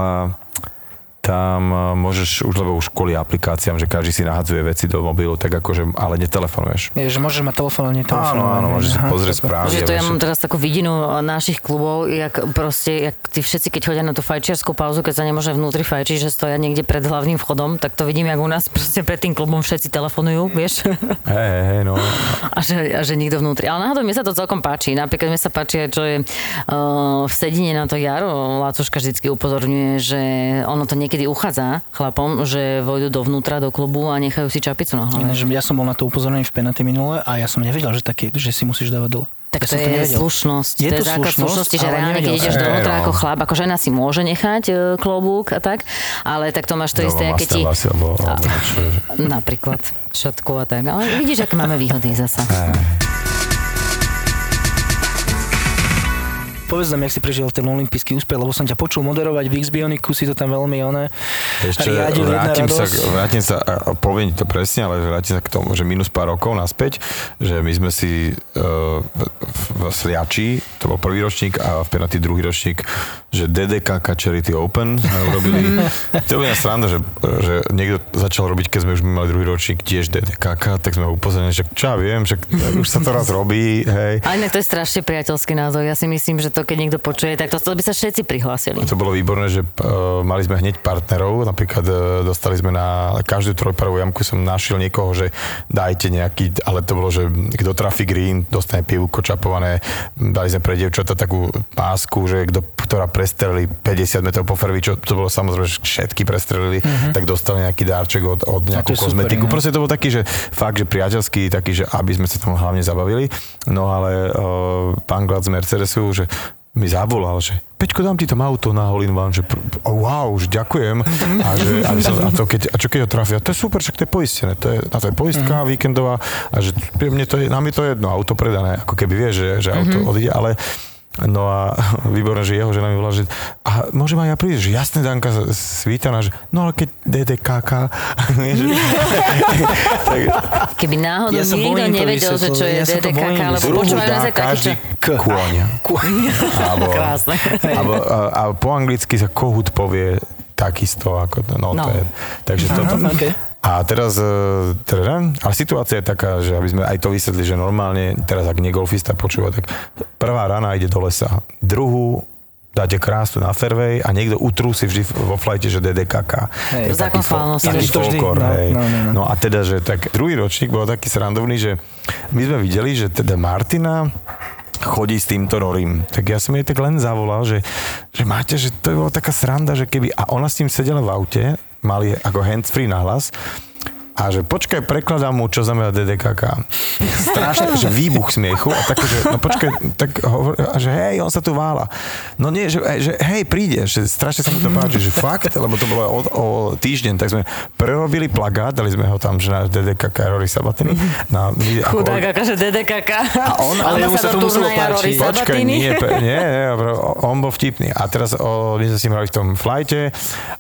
tam uh, môžeš už, lebo už kvôli aplikáciám, že každý si nahadzuje veci do mobilu, tak akože, ale netelefonuješ. Je, že môžeš mať telefón, ale nie telefón. Áno, áno, môžeš si pozrieť správy. Že to ja mám teraz takú vidinu našich klubov, jak proste, jak tí všetci, keď chodia na tú fajčiarskú pauzu, keď sa nemôže vnútri fajčiť, že stoja niekde pred hlavným vchodom, tak to vidím, jak u nás proste pred tým klubom všetci telefonujú, vieš? Hej, hej, hej, no. A že, a že nikto vnútri. Ale náhodou mne sa to celkom páči. Napríklad mne sa páči, čo je uh, v sedine na to jaro. Lácuška vždycky upozorňuje, že ono to niekedy uchádza chlapom, že vojdu dovnútra do klubu a nechajú si čapicu na hlave. Ja som bol na to upozornený v penalty minule a ja som nevedel, že, taký, že si musíš dávať dole. Tak ja to je nevedel. slušnosť. Je to je to základ slušnosť, slušnosti, že reálne, keď ideš dovnútra no. ako chlap, ako žena si môže nechať e, klobúk a tak, ale tak to máš to isté, keď ti... vlasy, alebo, alebo. Napríklad šatku a tak. Ale vidíš, aké máme výhody zasa. Povedz nám, jak si prežil ten olimpijský úspech, lebo som ťa počul moderovať v X-Bioniku, si to tam veľmi oné Ešte riadil vrátim sa, vrátim sa, a poviem to presne, ale vrátim sa k tomu, že minus pár rokov naspäť, že my sme si uh, v, v Sliači, to bol prvý ročník a v penalty druhý ročník, že DDK Charity Open sme urobili. to je sranda, že, že niekto začal robiť, keď sme už mali druhý ročník tiež DDK, tak sme ho upozornili, že čo ja viem, že už sa to raz robí, hej. A inak to je strašne priateľský názov. Ja si myslím, že to keď niekto počuje, tak to, to by sa všetci prihlásili. To bolo výborné, že uh, mali sme hneď partnerov, napríklad uh, dostali sme na každú trojparovú jamku som našiel niekoho, že dajte nejaký, ale to bolo, že kto trafí green, dostane pivko čapované, dali sme pre dievčata takú pásku, že kto, ktorá prestrelili 50 metrov po fervi, čo to bolo samozrejme, že všetky prestrelili, mm-hmm. tak dostali nejaký dárček od, od nejakú to je super, kozmetiku. inak. Proste to bol taký, že fakt, že priateľský, taký, že aby sme sa tam hlavne zabavili. No ale uh, pán Glad z Mercedesu, že mi zavolal, že Peťko, dám ti tam auto na Holin One, že oh, wow, že ďakujem. A, že, a, som, a, to keď, a čo keď ho trafia? To je super, však to je poistené. To je, na to je poistka mm. víkendová a že mne to je, nám je to jedno, auto predané, ako keby vieš, že, že auto mm-hmm. odíde, ale No a výborné, že jeho žena mi volá, že a môžem aj ja prísť, že jasné Danka svítaná, že no ale keď DDKK, že, tak, Keby náhodou Ja sa niekto bojím to nevedel, že čo je. Ja DDKK, lebo počúvajú nás taký, každý. K. kôň. Alebo, Krásne. alebo, a, a po anglicky sa kohut povie takisto, ako, no, No. to je, takže toto. okay. A teraz, e, teda, ale situácia je taká, že aby sme aj to vysvetli, že normálne, teraz ak negolfista počúva, tak prvá rana ide do lesa, druhú dáte krásu na fairway a niekto utrúsi vždy vo flajte, že DDKK. Hej. To je taký fol-. Taký folklór, no, hej. no, no, no. No a teda, že tak druhý ročník bol taký srandovný, že my sme videli, že teda Martina chodí s týmto Rorim. Tak ja som jej tak len zavolal, že, že máte, že to bola taká sranda, že keby... A ona s tým sedela v aute, mali ako handsfree na hlas A že počkaj, prekladám mu, čo znamená DDKK. Strašne, že výbuch smiechu a také, že no počkaj, tak hovor, a že hej, on sa tu vála. No nie, že, že hej, príde, že strašne sa mu to páči, že fakt, lebo to bolo o, o týždeň, tak sme prerobili plagát, dali sme ho tam, že na DDKK Rory Sabatiny. Na, my, ako- Chudák, akože DDKK. a on, Ale jemu sa to muselo páčiť. Počkaj, nie, nie, nie, on bol vtipný. A teraz o, my sme s ním hrali v tom flajte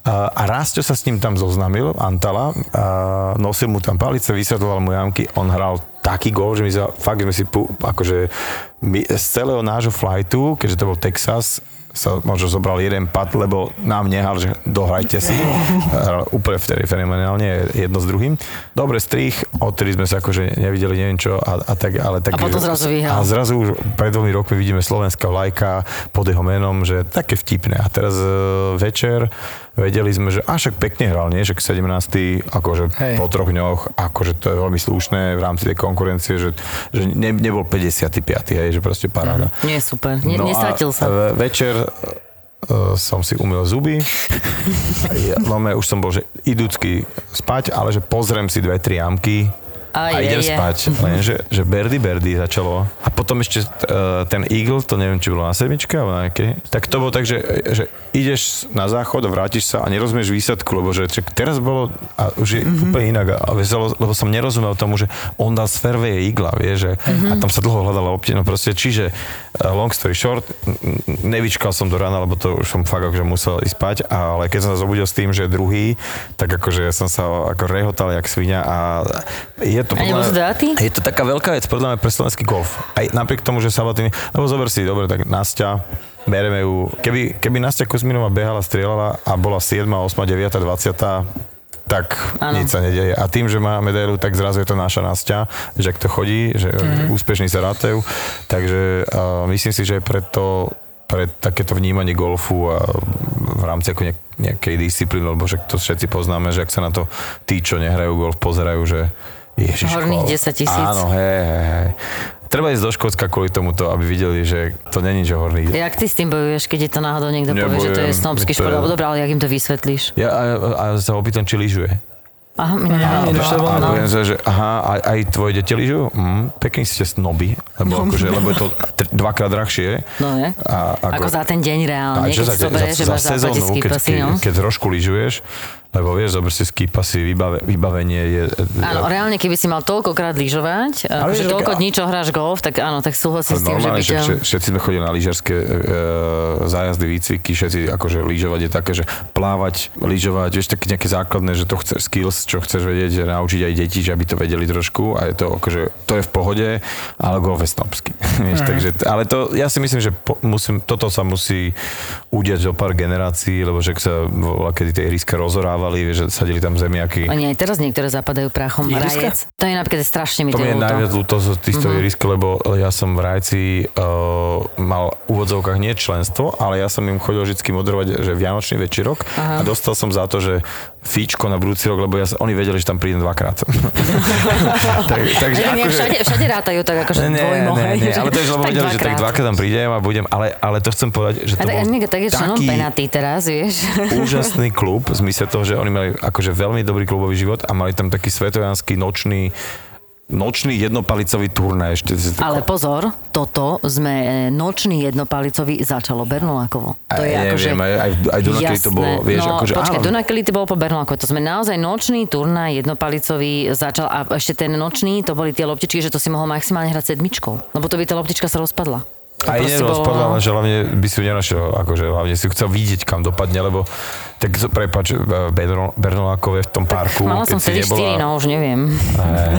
a, a Rásťo sa s ním tam zoznamil, Antala, a nosil mu tam palice, vysvetloval mu jamky, on hral taký gól, že my sa, fakt sme si, akože my, z celého nášho flightu, keďže to bol Texas, sa možno zobral jeden pad, lebo nám nehal, že dohrajte si. Hral úplne vtedy fenomenálne, jedno s druhým. Dobre strich, odtedy sme sa akože nevideli, neviem čo, a, a tak, ale tak... A potom zrazu vyhral. A zrazu už pred dvomi rokmi vidíme slovenská vlajka pod jeho menom, že také vtipné. A teraz e, večer vedeli sme, že až však pekne hral, nie? Že k 17. akože Hej. po troch dňoch, akože to je veľmi slušné v rámci tej konkurencie, že, že ne, nebol 55. hej, že proste paráda. Nie, super. Ne, No nestratil sa. ve- Večer uh, som si umyl zuby. Ja, no, už som bol, že idúcky spať, ale že pozriem si dve, tri jamky Aj, a idem je, je. spať. Lenže, že Berdy Berdy začalo. A potom ešte uh, ten Eagle, to neviem, či bolo na sedmičke alebo na nejakej. Tak to bolo tak, že, že ideš na záchod a vrátiš sa a nerozumieš výsledku, lebo že čak, teraz bolo a už je Mhm. mm-hmm. úplne inak. A veselo, lebo som nerozumel tomu, že on dal z fairway Eagle, vieš, že, Mhm. a tam sa dlho hľadala opti, no proste, čiže uh, long story short, nevyčkal som do rána, lebo to už som fakt akože musel ísť spať, ale keď som sa zobudil s tým, že je druhý, tak akože ja som sa ako rehotal jak svinia a je to A nebol si dojatý? je to taká veľká vec podľa mňa pre slovenský golf. Aj napriek tomu, že Sabatini, lebo zober si, dobre, tak Nastia, bereme ju, keby, keby Nastia Kuzminová behala, strieľala a bola 7, 8, 9, 20, tak Áno. nič sa nedeje. A tým, že má medailu, tak zrazu je to naša Nastia, že ak to chodí, že mm. úspešní sa rátajú. Takže uh, myslím si, že preto pre takéto vnímanie golfu a v rámci ako nejak, nejakej disciplíny, lebo že to všetci poznáme, že ak sa na to tí, čo nehrajú golf, pozerajú, že Ježiško. Horných 10 tisíc. Áno, hej, hej, hej. Treba ísť do Škótska kvôli tomuto, aby videli, že to není, že horný. Jak ty s tým bojuješ, keď je to náhodou niekto povie, že to je Nebojujem. snobský je- šport? Dobre, ale jak im to vysvetlíš? Ja a, a sa opýtam, či lyžuje. Aha, my Ja, nemáme. ináč to A bolo- poviem sa, že aha, aj, aj tvoje deti lyžujú? Hm, pekný ste snoby, lebo, akože, lebo je to tr- dvakrát drahšie. No je. A, Ako za ten deň reálne, čo keď si zoberieš, že máš ski keď, pasy, keď, no. keď trošku lyžuješ, lebo vieš, zober si ski pasy, vybave, vybavenie je... Áno, reálne, keby si mal toľkokrát lyžovať, Ale akože vieš, toľko dní, čo hráš golf, tak áno, tak súhlasím s tým, že by ťa... všetci sme chodili na lyžerské e, zájazdy, výcviky, všetci akože lyžovať je také, že plávať, lyžovať, vieš, také nejaké základné, že to chceš skills, čo chceš vedieť, že naučiť aj deti, že aby to vedeli trošku a je to akože, to je v pohode, ale golf je snobský. vieš, takže, ale to, ja si myslím, že po, musím, toto sa musí udiať o pár generácií, lebo že sa bola, kedy tie ihriska rozorávali, vieš, že sadili tam zemiaky. Oni aj teraz niektoré zapadajú prachom. Ihriska? Rajec. To je napríklad strašne mi To je najviac ľúto z týchto mm-hmm. irisk, lebo ja som v Rajci uh, mal v úvodzovkách nie členstvo, ale ja som im chodil vždy moderovať, že Vianočný večerok a dostal som za to, že fíčko na budúci rok, lebo ja, oni vedeli, že tam prídem dvakrát. tak, takže Ale akože... všade, všade rátajú tak akože Ne, dvojmo, ne, ne, ale to je, lebo vedeli, že tak dvakrát tam prídem a budem, ale, ale to chcem povedať, že A to tak, bol tak je taký penatý teraz, vieš. úžasný klub, v zmysle toho, že oni mali akože veľmi dobrý klubový život a mali tam taký svetojanský nočný nočný jednopalicový turnaj ešte. Ale pozor, toto sme e, nočný jednopalicový začalo Bernolákovo. To je Aj, akože... neviem, aj, aj, aj Dunakely to bolo, vieš, no, akože počkaj, áno. Dunakely to bolo po Bernolákovo. To sme naozaj nočný turnaj jednopalicový začal a ešte ten nočný, to boli tie loptičky, že to si mohol maximálne hrať sedmičkou. Lebo to by tá loptička sa rozpadla. Proste bolo- nerozpadla, len že hlavne by si ju nenašiel, akože hlavne si ju chcel vidieť, kam dopadne, lebo tak prepáč, Berno- Bernolákové v tom parku, Mala som vtedy 4, no už neviem.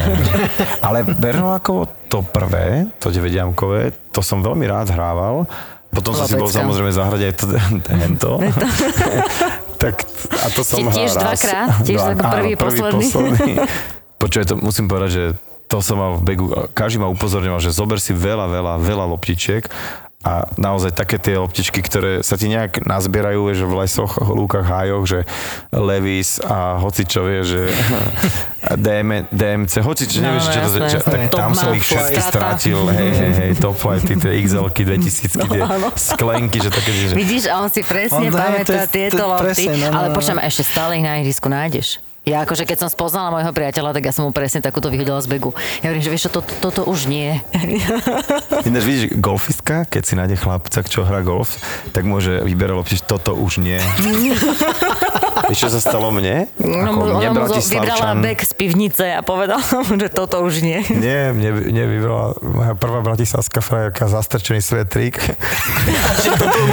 Ale Bernolákovo to prvé, to 9 to som veľmi rád hrával. Potom som si bol samozrejme zahrať aj to, hento. tak, a to som tiež hral raz. dvakrát? Tiež Dva- prvý, áno, posledný? posledný. Počuj, to musím povedať, že to som mal v begu, každý ma upozorňoval, že zober si veľa, veľa, veľa loptičiek a naozaj také tie loptičky, ktoré sa ti nejak nazbierajú, že v lesoch, lúkach, hájoch, že Levis a hocičo vie, že DM, DMC, hocičo, No, nevieš, čo to jasné, že, jasné. tak tam som ich všetky Flight. stratil, hej, hej, hej, top flighty, tie XL-ky 2000 tie sklenky, že také, že... Vidíš, a on si presne On pamätá tieto lopty. no, no, ale no. počujem, ešte stále ich na ihrisku nájdeš. Ja akože keď som spoznala môjho priateľa, tak ja som mu presne takúto vyhodila z begu. Ja hovorím, že vieš čo, to, toto už nie. Ináč vidíš, golfistka, keď si nájde chlapca, čo hrá golf, tak môže vyberať lepšie, toto už nie. Vieš, čo sa stalo mne? No, Ako mne, vybrala bek z pivnice a povedala mu, že toto už nie. Nie, mne, mne vybrala moja prvá bratislavská frajerka zastrčený svetrík.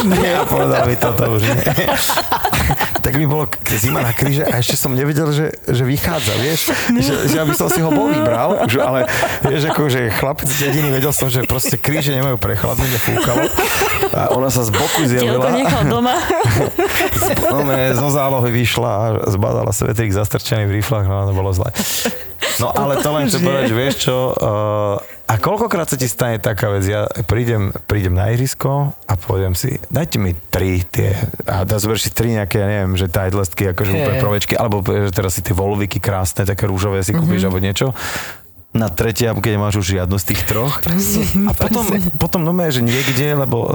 nie, a povedala mi toto už nie. tak mi bolo zima na kríže a ešte som nevedel, že, že vychádza, vieš, že, že aby som si ho bol vybral, že, ale vieš, ako, že chlapec jediný vedel som, že proste kríže nemajú prechladnúť a fúkalo. A ona sa z boku Tielko zjavila. nechal doma. No, ne, zo zálohy vyšla a zbadala svetrík zastrčený v riflách, no to bolo zle. No ale to len chcem povedať, že vieš čo, uh, a koľkokrát sa ti stane taká vec, ja prídem, prídem na ihrisko a poviem si, dajte mi tri tie, a dá zober si tri nejaké, ja neviem, že Titleistky, akože úplne provečky, alebo že teraz si tie volviky krásne, také rúžové si kúpiš, alebo niečo na tretiam, keď nemáš už žiadnu z tých troch. A potom, potom no že niekde, lebo uh,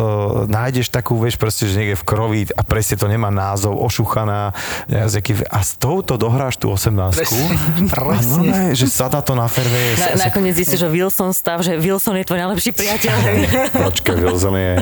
nájdeš takú, vieš, proste, že niekde v krovi a presne to nemá názov, ošuchaná, nejaký, a s touto dohráš tú 18 A no, ne, že sadá to na fairway. Na, nakoniec zistíš, že Wilson stav, že Wilson je tvoj najlepší priateľ. Počkaj, Wilson je,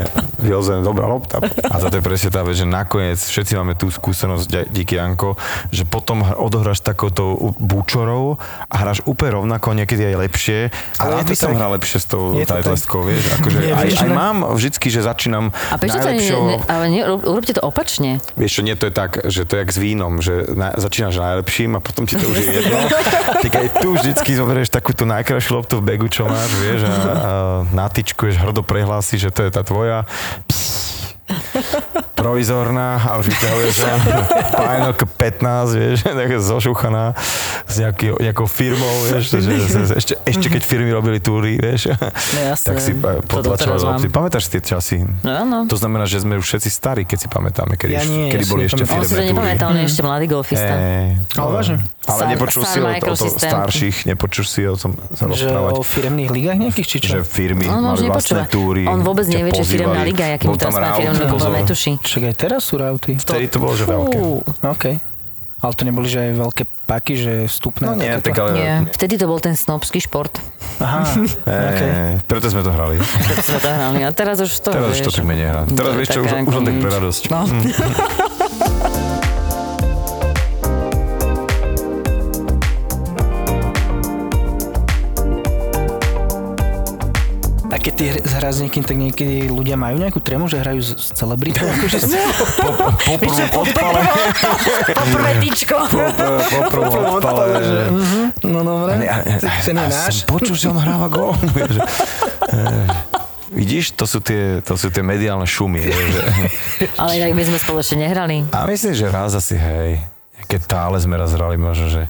Wilson je dobrá lopta. A to je presne tá vec, že nakoniec všetci máme tú skúsenosť, díky Janko, že potom hr- odohráš takouto búčorou a hráš úplne rovnako, niekedy aj lepšie. Ale to by som tak. hral lepšie s tou tajtlestkou, vieš. Akože Nie, aj, aj ne? mám vždycky, že začínam A prečo to nie, ale nie, rob- urobte to opačne. Vieš čo, nie, to je tak, že to je jak s vínom, že na, začínaš najlepším a potom ti to už je jedno. Tak aj tu vždycky zoberieš takú tú najkrajšiu loptu v begu, čo máš, vieš, a, a natyčkuješ, hrdo prehlási, že to je tá tvoja. Pss, provizorná a už vyťahuješ len pájnok 15, vieš, také zošuchaná s nejaký, nejakou firmou, vieš, že, že, že, ešte, ešte keď firmy robili túry, vieš, No jasné, tak si doteraz mám. lopty. Pamätáš si tie časy? No, áno. To znamená, že sme už všetci starí, keď si pamätáme, kedy, Ja nie, kedy boli ešte nepamätám. On si to nepamätá, on je ešte mladý golfista. Ej, Ale vážne. Ale nepočul si o, o, o starších, nepočul si o tom sa Že rozprávať. o firemných ligách nejakých, či čo? Že firmy On mali vlastné túry. On vôbec nevie, že firemná liga, aký mu tam teraz ligu, pozor. netuší. Však aj teraz sú rauty. Vtedy to bolo, že veľké. OK. Ale to neboli, že aj veľké paky, že stupné. No nie, takéto? tak ale... Nie. Vtedy to bol ten snobský šport. Aha, OK. Ej, preto sme to hrali. Preto sme to hrali. A teraz už to Teraz už vieš. to tak menej hrá. Teraz vieš čo, už, už len tak ako pre radosť. No. keď ty hr- hráš s niekým, tak niekedy ľudia majú nejakú trému, že hrajú s, s celebritou? Akože s... Po prvom odpale. Prvé tyčko. Po prvom odpale. že- No dobre, ten je náš. Počul, že on hráva gól. Vidíš, to sú tie, to sú tie mediálne šumy. Že, Ale inak my sme spoločne nehrali. a myslím, že raz asi, hej, keď tále sme raz hrali, možno, že...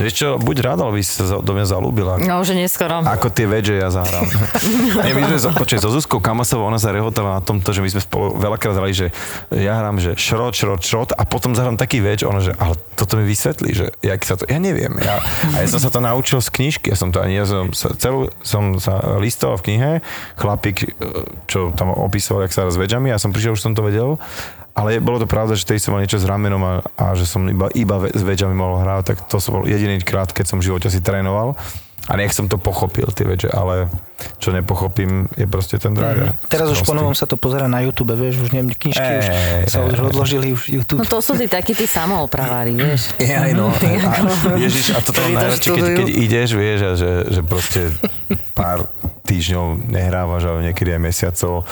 Vieš čo, buď rád, ale by si sa do mňa zalúbila. No už je neskoro. Ako tie vedže ja zahrám. Nie, my sme, so- počkaj, so Zuzkou Kamasovou, ona sa rehotala na tomto, že my sme spolu veľakrát hrali, že ja hrám, že šrot, šrot, šrot a potom zahrám taký več, ona, že ale toto mi vysvetlí, že jak sa to, ja neviem. Ja, a ja som sa to naučil z knižky, ja som to ani, ja som sa, celú, som sa listoval v knihe, chlapík, čo tam opisoval, jak sa s vedžami, ja som prišiel, už som to vedel, ale bolo to pravda, že tedy som mal niečo s ramenom a, a že som iba, iba s vedžami mohol hrať, tak to som bol jediný krát, keď som v živote si trénoval. A nech som to pochopil, tie vedže, ale čo nepochopím, je proste ten driver. Teraz už Sprostý. ponovom sa to pozera na YouTube, vieš, už neviem, knižky už Ej, sa ej, už ej. odložili už YouTube. No to sú tí takí tí samoopravári, vieš. Je aj no. A, ježiš, a toto mám to najradšej, keď, keď ideš, vieš, a že, že proste pár týždňov nehrávaš, ale niekedy aj mesiacov,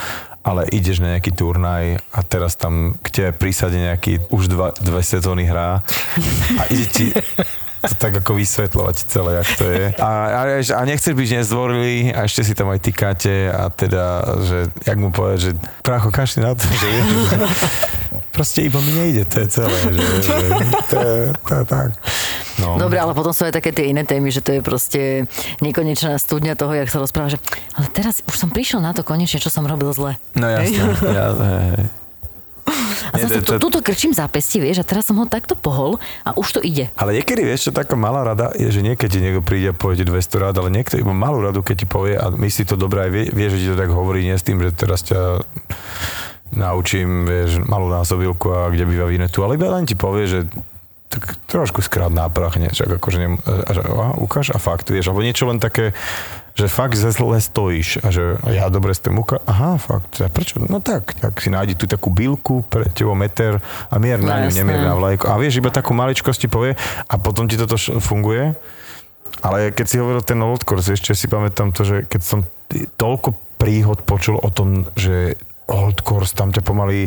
ale ideš na nejaký turnaj a teraz tam k tebe prísade nejaký už dva, dve sezóny hrá a ide ti to tak ako vysvetľovať celé, jak to je. A, a, a nechceš byť nezdvorilý a ešte si tam aj tykáte a teda, že jak mu povedať, že prácho kašli na to, že že proste iba mi nejde, to je celé, že, že to, je, to je tak. No. Dobre, ale potom sú aj také tie iné témy, že to je proste nekonečná studňa toho, jak sa rozpráva, že ale teraz už som prišiel na to konečne, čo som robil zle. No jasné. Ja, hej. A Nie, zase to- tu, túto krčím zápesti, vieš, a teraz som ho takto pohol a už to ide. ale niekedy vieš, čo taká malá rada je, že niekedy niekto príde a povie ti 200 rád, ale niekto iba malú radu, keď ti povie a myslí to dobré aj vie, vie, že ti to tak hovorí, nie s tým, že teraz ťa naučím, vieš, malú násobilku a kde býva Vinetu, ale iba len ti povie, že tak trošku skrát náprachne, čak akože nem, a že, a, ukáž a fakt, vieš, alebo niečo len také, že fakt zle stojíš a že a ja dobre s tým uka- aha, fakt, a prečo? No tak, tak si nájdi tu takú bilku pre tebo meter a mier na ňu, nemier na vlajku. A vieš, iba takú maličkosť ti povie a potom ti toto š- funguje. Ale keď si hovoril ten old course, ešte si pamätám to, že keď som toľko príhod počul o tom, že old course tam ťa pomaly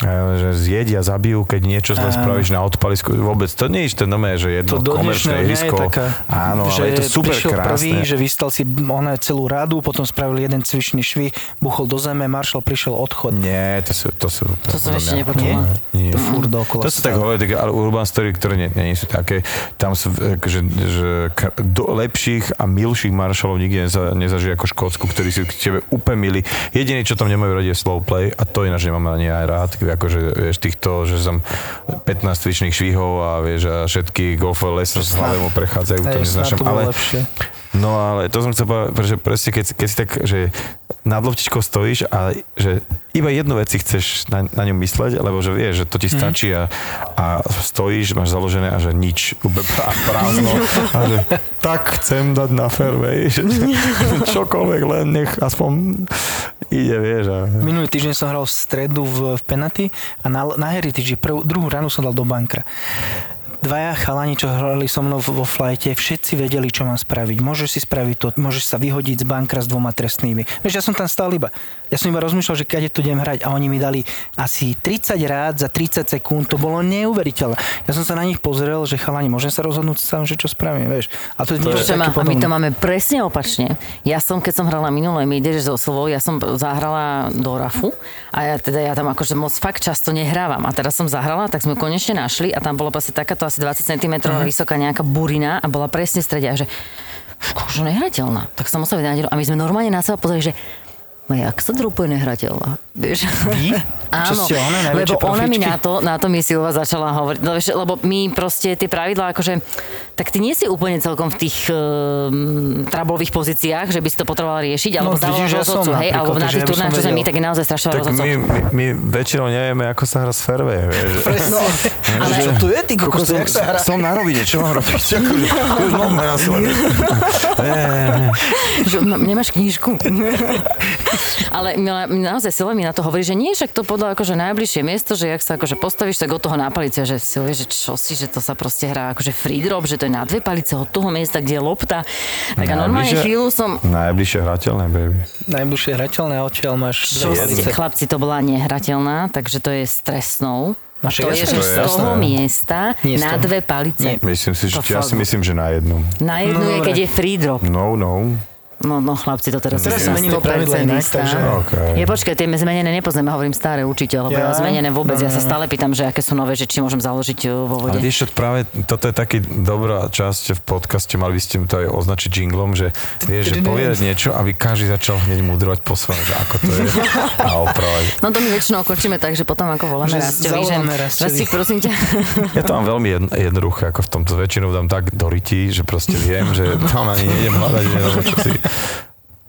že zjedia, zabijú, keď niečo zle spravíš na odpalisku. Vôbec to nie je to nové, že jedno To komerčné je ihrisko. taká, Áno, že ale je to super prišiel krásne. prvý, že vystal si oné celú radu, potom spravil jeden cvičný švih, buchol do zeme, Marshall prišiel odchod. Nie, to sú... To, sú, To som podľa ešte mňa- nepočula. Nie. To furt dookola. To sú tak hovorí, také, ale urban story, ktoré nie, nie sú také. Tam sú akože, že k- do lepších a milších maršalov nikde neza, nezažije ako Škótsku, ktorí sú k tebe úplne milí. Jediný, čo tam nemajú radi, je slow play a to ináč nemám ani aj rád. Akože, vieš, týchto, že som 15 cvičných švihov a vieš, a všetky golfové lessons v hlave mu prechádzajú, to neznašam. Ale, lepšie. No ale to som chcel povedať, že presne keď, keď si tak, že nad loptičkou stojíš a že iba jednu vec si chceš na, na ňom mysleť, lebo že vieš, že to ti stačí a, a stojíš, máš založené a že nič, prázdno a že tak chcem dať na fairway, že čokoľvek len nech aspoň ide, vieš. A... Minulý týždeň som hral v stredu v, v penalty a na, na Heritage prvú, druhú ranu som dal do bankra. Dvaja chalani, čo hrali so mnou vo flajte, všetci vedeli, čo mám spraviť. Môžeš si spraviť to, môžeš sa vyhodiť z bankra s dvoma trestnými. Vieš, ja som tam stál iba. Ja som iba rozmýšľal, že kade tu idem hrať a oni mi dali asi 30 rád za 30 sekúnd. To bolo neuveriteľné. Ja som sa na nich pozrel, že chalani, môžem sa rozhodnúť sám, že čo spravím, vieš. A to je niečo Počujem, také a my to máme presne opačne. Ja som, keď som hrala minulé mídež so Silvou, ja som zahrala do Rafu a ja teda ja tam akože moc fakt často nehrávam. A teraz som zahrala, tak sme konečne našli a tam bola proste takáto asi 20 cm Mhm. vysoká nejaká burina a bola presne v strede a že už nehrateľná. Tak som musela vidieť a my sme normálne na seba pozreli, že jak sa drupuje nehrateľná? Vieš? Vy? Čo Áno, ste ona, lebo ona mi na to, na to mi Silva začala hovoriť, no, vieš, lebo my proste tie pravidlá, akože, tak ty nie si úplne celkom v tých um, trablových pozíciách, že by si to potrebovala riešiť, alebo No, dávala vidíš, že ja som rozhodcu, hej, alebo na tých turnáč, čo sme my, tak je naozaj strašne Tak rozhodcov. my, my, my väčšinou nevieme, ako sa hra z fairway, vieš. No, ale čo tu je, ty kokos, som, jak sa hrá? som na rovine, čo mám robiť? Akože, už mám na ma- nemáš knižku. Ale milá- naozaj Sila mi na to hovorí, že nie, však to podľa akože najbližšie miesto, že jak sa akože postavíš tak od toho na palice, že si že čo si, že to sa proste hrá akože free drop, že to je na dve palice od toho miesta, kde je lopta. Tak a normálne Najbližšie- chvíľu som... Najbližšie hrateľné, baby. Najbližšie hrateľné odtiaľ máš Čo dve ste, chlapci, to bola nehrateľná, takže to je stresnou. A to je, že to je z toho jasné. miesta Nie na dve palice. Nie. Myslím si, že, ja si myslím, že na jednu. Na jednu No, je, keď je free drop. No, no. No, no chlapci, to teraz, Teraz sa menili pravidlá inak, takže- OK. Je počkaj, tie zmenené nepoznáme, hovorím staré určite, lebo ja, Ja? zmenené vôbec, No, ja sa no. stále pýtam, že aké sú nové, že či môžem založiť uh, vo vode. Ale vieš, práve toto je taký dobrá časť v podcaste, mali by ste to aj označiť jinglom, že vieš, že povedať niečo a vy každý začal hneď mudrovať po svojom, že ako to je a opravať. No to my väčšinou končíme tak, že potom ako voláme Že Rastovi, že. Rastík, prosím ťa. Ja to mám veľmi jedn, jednoduché, ako v tomto väčšinou dám tak do ryti, že proste viem, že tam ani nejdem hľadať, neviem, čo si...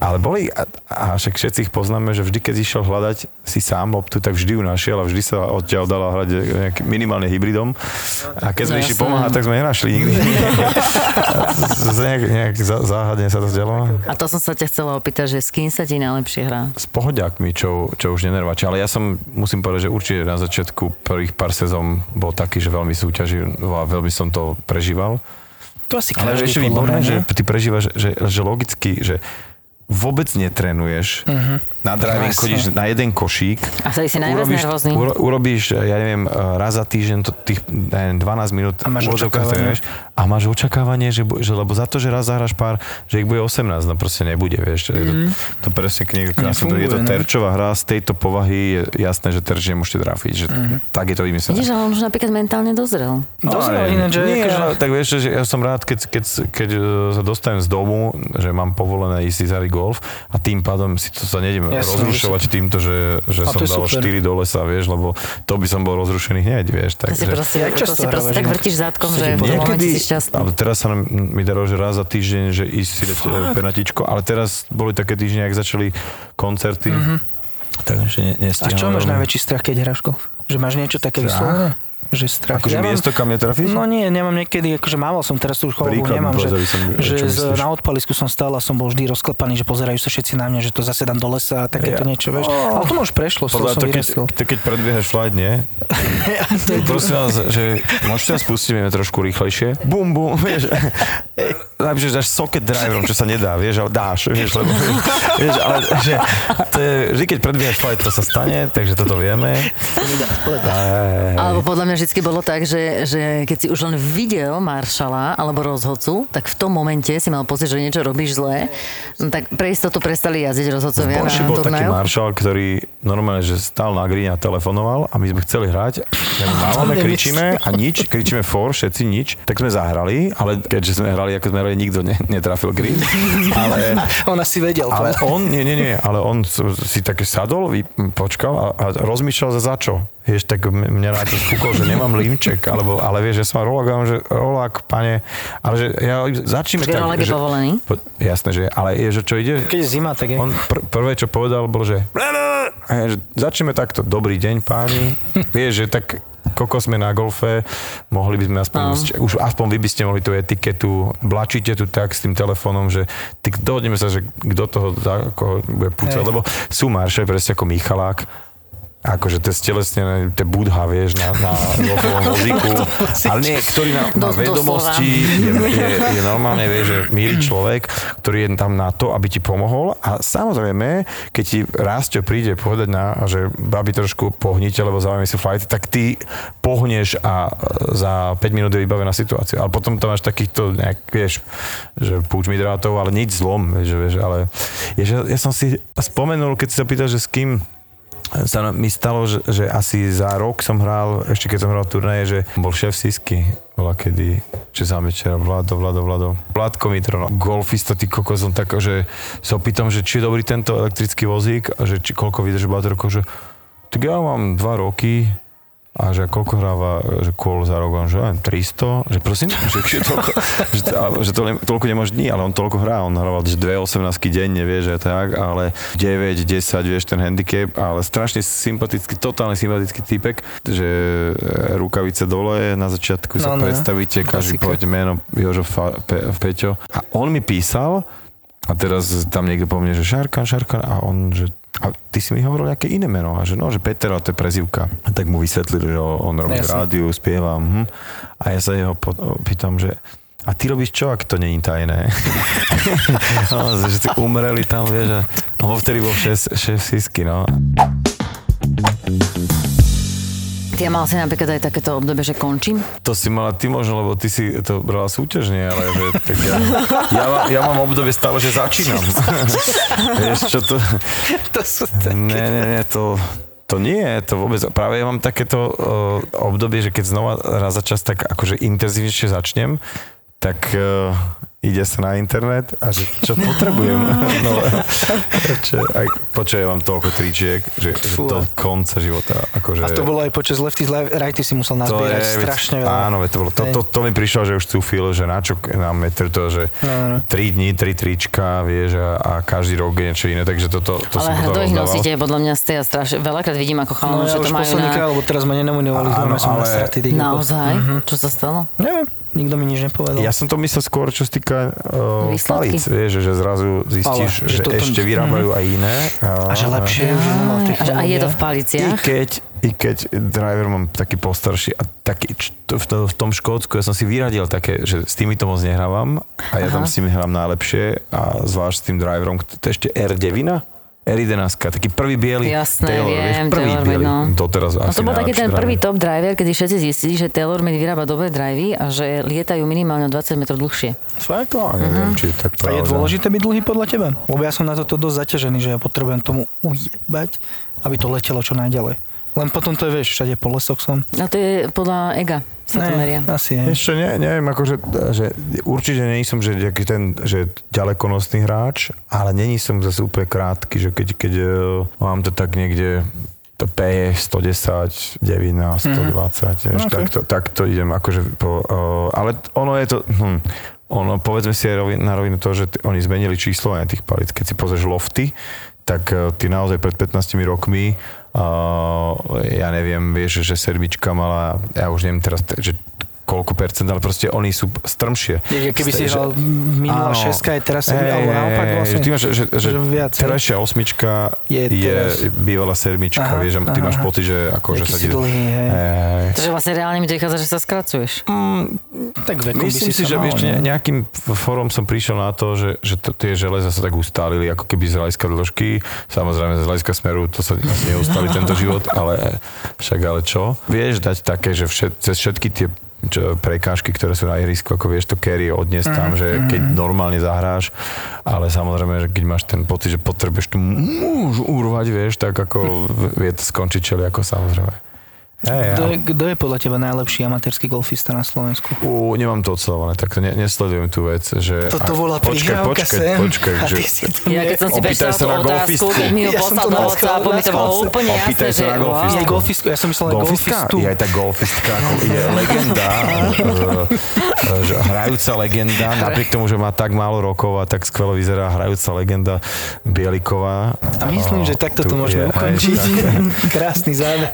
Ale boli, a, a však všetci ich poznáme, že vždy, keď išiel hľadať si sám loptu, tak vždy ju našiel a vždy sa odtiaľ dala hrať nejak, minimálne hybridom. A keď sme No išli pomáhať, tak sme nenašli nikdy. Nejak, nejak zá- záhadne sa to zdelo. A to som sa ťa chcela opýtať, že s kým sa ti najlepšie hrá? S pohodiakmi, čo, čo už nenervačia. Ale ja som, musím povedať, že určite na začiatku prvých pár sezón bol taký, že veľmi súťažil a veľmi som to prežíval. To asi Ale ešte výborné, že ty prežívaš, že, že logicky, že vôbec netrenuješ, uh-huh. na driving Presne. chodíš na jeden košík, A sa si najviac urobíš, nervózny. uro, urobíš, ja neviem, raz za týždeň to, tých neviem, 12 minút A máš očakávanie. trénuješ a máš očakávanie, že, že, lebo za to, že raz zahráš pár, že ich bude 18, no proste nebude, vieš. Mm-hmm. To, to presne k niekto krásne, to je to no. terčová hra z tejto povahy, je jasné, že terč nemôžete trafiť, že mm-hmm. tak je to vymyslené. Vidíš, ale on už napríklad mentálne dozrel. Dozrel ináč, že nie, akože- tak vieš, že ja som rád, keď, keď, keď e, sa dostanem z domu, že mám povolené ísť si zari golf a tým pádom si to sa nejdem Jasné, rozrušovať týmto, že, že A som dal super. 4 do lesa, vieš, lebo to by som bol rozrušený hneď, vieš. To si Takže, proste, Jak to si proste tak vrtíš zátkom, že v Niekedy, si šťastný. ale teraz sa nám- mi darilo, že raz za týždeň, že ísť si dať penatičko, ale teraz boli také týždne, ak začali koncerty, mm-hmm. takže ne, A čo máš najväčší strach, keď hráš golf? Že máš niečo také vyslovené? Že strach. Akože mám- miesto, kam netrafíš? No nie, nemám niekedy, akože mával som, teraz tu už chorobu nemám, že, som- že z, na odpalisku som stál a som bol vždy rozklepaný, že pozerajú sa všetci na mňa, že to zase dám do lesa a takéto Ja- niečo, vieš. Ale to už prešlo, z toho Podľa som to, keď, to, keď predbiehaš flight, nie? Prosím vás, že môžete nás pustiť vieme trošku rýchlejšie? Bum, bum, vieš. Najlepšie, že dáš socket driverom, čo sa nedá, vieš, ale dáš, vieš, lebo, vieš, ale že to je, vždy, keď predbiehaš flight, to sa stane, takže toto vieme. Alebo podľa mňa vždy bolo tak, že, že keď si už len videl maršala alebo rozhodcu, tak v tom momente si mal pocit, že niečo robíš zlé, no tak pre istotu prestali jazdiť rozhodcovia na bol taký turnajoch. maršal, ktorý normálne, že stál na green a telefonoval a my sme chceli hrať. Mávame, kričíme a nič, kričíme for, všetci nič. Tak sme zahrali, ale keďže sme hrali, ako sme hrali, nikto ne, netrafil green. Ale, On asi vedel. ale on, nie, nie, nie, ale on si také sadol, počkal a, a rozmýšľal za za čo. Vieš, tak mňa na to skúkol, že nemám límček, alebo, ale vieš, že som mal rolák, že rolák, pane, ale že ja začneme Počkaj, rolák je že, povolený? Po, jasné, že, ale je, že čo ide? Keď je zima, tak je. On pr- prvé, čo povedal, bolo, že, a ja, že začneme takto, dobrý deň páni, vieš, že tak koko sme na golfe, mohli by sme aspoň, No. už aspoň vy by ste mohli tú etiketu, blačíte tu tak s tým telefónom, že dohodneme sa, že kto toho za koho bude púcať, Hej. lebo sú marše, presne ako Michalák, akože to je stelesnené, to je budha, vieš, na, na vozíku, ale nie, ktorý na, Dos- vedomosti, je, je, je normálne, vieš, že milý človek, ktorý je tam na to, aby ti pomohol. A samozrejme, keď ti Rásťo príde povedať na, že babi trošku pohnite, lebo zaujímavé si flight, tak ty pohneš a za 5 minút je vybavená situácia. Ale potom tam máš takýchto, nejak, vieš, že púč mi drátov, ale nič zlom, vieš, vieš ale je, že ja som si spomenul, keď si sa pýtal, že s kým sa mi stalo, že, že asi za rok som hral, ešte keď som hral turnaje, že bol šéf Sisky, bola kedy, že za večera, Vlado, Vlado, Vlado. Vládko Mitro, no, golfista, ty kokos, som tak, že sa opýtam, že či je dobrý tento elektrický vozík a že či koľko vydrží baterko, že tak ja mám dva roky, a že koľko hráva, že kôl za rok, on že len 300, že prosím, že, že, toľko, že, že to, toľko nemáš dní, ale on toľko hrá, on hrával že 2 18 denne, vie, že tak, ale 9, 10, vieš, ten handicap, ale strašne sympatický, totálne sympatický typek, že e, rukavice dole, na začiatku sa No, no. predstavíte, každý povede meno Jožo Fa, Pe, Peťo. A on mi písal, a teraz tam niekto po mne, že Šarkan, Šarkan a on, že a ty si mi hovoril nejaké iné meno a že no, že Peter, to je prezivka. A tak mu vysvetlili, že on robí v rádiu, spieva. Hm. A ja sa jeho pýtam, že a ty robíš čo, ak to není tajné? no, že si umreli tam, vieš, a on vtedy bol šéf, šéf Sisky, no. Ty mal si napríklad aj takéto obdobie, že končím? To si mala ty možno, lebo ty si to brala súťažne, ale že, tak ja, ja, mám- ja mám obdobie stále, že začínam. Vieš čo to... To sú také... Ne, ne, ne, to, to nie, to vôbec. Práve ja mám takéto uh, obdobie, že keď znova raz za čas tak akože intenzívnejšie začnem, tak uh, ide sa na internet a že čo potrebujem. No, čo, aj, počuj, ja mám toľko tričiek, že, že Fú. do konca života. Akože, A to bolo aj počas Lefty Righty si musel to nazbierať je, strašne veľa. Áno, to, bolo, to, to, to, mi prišlo, že už cúfil, že na čo nám meter to, že No, no. 3 dní, 3 trička, vieš, a, a každý rok je niečo iné, takže toto to, Ale som potom ich nosíte, podľa mňa ste ja strašne, veľakrát vidím ako No chalanov, ja že to majú na... lebo teraz ma na ale- straty. Naozaj? Mhm. Čo sa stalo? Neviem, nikto mi nič nepovedal. Ja som to myslel skôr, čo sa týka uh, Výsledky? palíc, vieš, že zrazu zistíš, Ale, že, že toto- ešte vyrábajú aj iné. A že lepšie nová A, je to v I paliciach? keď, I keď driver mám taký postarší a taký, to, v, to, v tom Škótsku ja som si vyradil také, že s týmito moc nehrávam a ja tam Aha. s nimi hrám najlepšie a zvlášť s tým driverom, to je ešte R9, R11, taký prvý biely Jasné, Taylor, viem, vieš, prvý Taylor, biely, no. doteraz No asi to bol taký ten prvý driver. top driver, kedy všetci zistili, že TaylorMade vyrába dobré drivey a že lietajú minimálne o 20 metrov dlhšie. Fakt? No, neviem, či tak A je dôležité byť dlhý podľa teba? Lebo ja som na toto dosť zaťažený, že ja potrebujem tomu ujebať, aby to letelo čo najďalej. Len potom to je, vieš, všade po lesoch som. A to je podľa EGA sa to meria. asi je. Ešte ne, neviem, akože, že určite není som, že, ten, že ďalekonosný hráč, ale není som zase úplne krátky, že keď, keď eh, mám to tak niekde to P 110, 9 na 120, mm-hmm. vieš, Ok. tak, to, tak to idem akože po, uh, ale ono je to, hm, ono, povedzme si aj rovi- na rovinu to, že t- oni zmenili číslo aj tých palíc, keď si pozrieš lofty, tak eh, ty naozaj pred 15 rokmi Uh, ja neviem, vieš, že sedmička mala, ja už neviem teraz, že koľko percent, ale proste oni sú strmšie. Je, keby si Ste- hral minulá Áno. šeska, je teraz sedmi, Hej, alebo naopak vlastne. Že máš, že, že, že viac, terajšia osmička Je je, je teraz- bývalá sedmička, Aha, vieš, a ty aha, máš pocit, že akože Jaký sa si dlhý, hej. hej. Takže vlastne reálne mi to vychádza, že sa skracuješ. Tak vekom by Myslím si, sa že mal, ešte ne? nejakým fórom som prišiel na to, že, že to, tie železa sa tak ustálili, ako keby z hľadiska dĺžky. Samozrejme, z hľadiska smeru to sa asi neustáli tento život, ale však ale čo? Vieš dať také, že všet, cez všetky tie čo, prekážky, ktoré sú na ihrisku, ako vieš to carry odniesť tam, že keď normálne zahráš, ale samozrejme, že keď máš ten pocit, že potrebuješ tu muž urvať, vieš, tak ako vie to skončiť čeli ako samozrejme. Hey, Kto je, kto je podľa teba najlepší amatérsky golfista na Slovensku? U, nemám to odsledované, tak ne, nesledujem tú vec, že... Toto bola počkaj, počkaj, sem. počkaj, že... Ja keď som si Opýtaj sa tú na otázku, golfistku. mi som poslal do na WhatsAppu, mi to bolo úplne Opýtaj jasné, sa že na golfistku. Golfistku, ja som myslel na Golfistka? golfistu. Je aj tá golfistka, ako je legenda, že hrajúca legenda, napriek tomu, že má tak málo rokov a tak skvelo vyzerá hrajúca legenda Bieliková. A myslím, že takto to môžeme aj ukončiť. Krásny záver.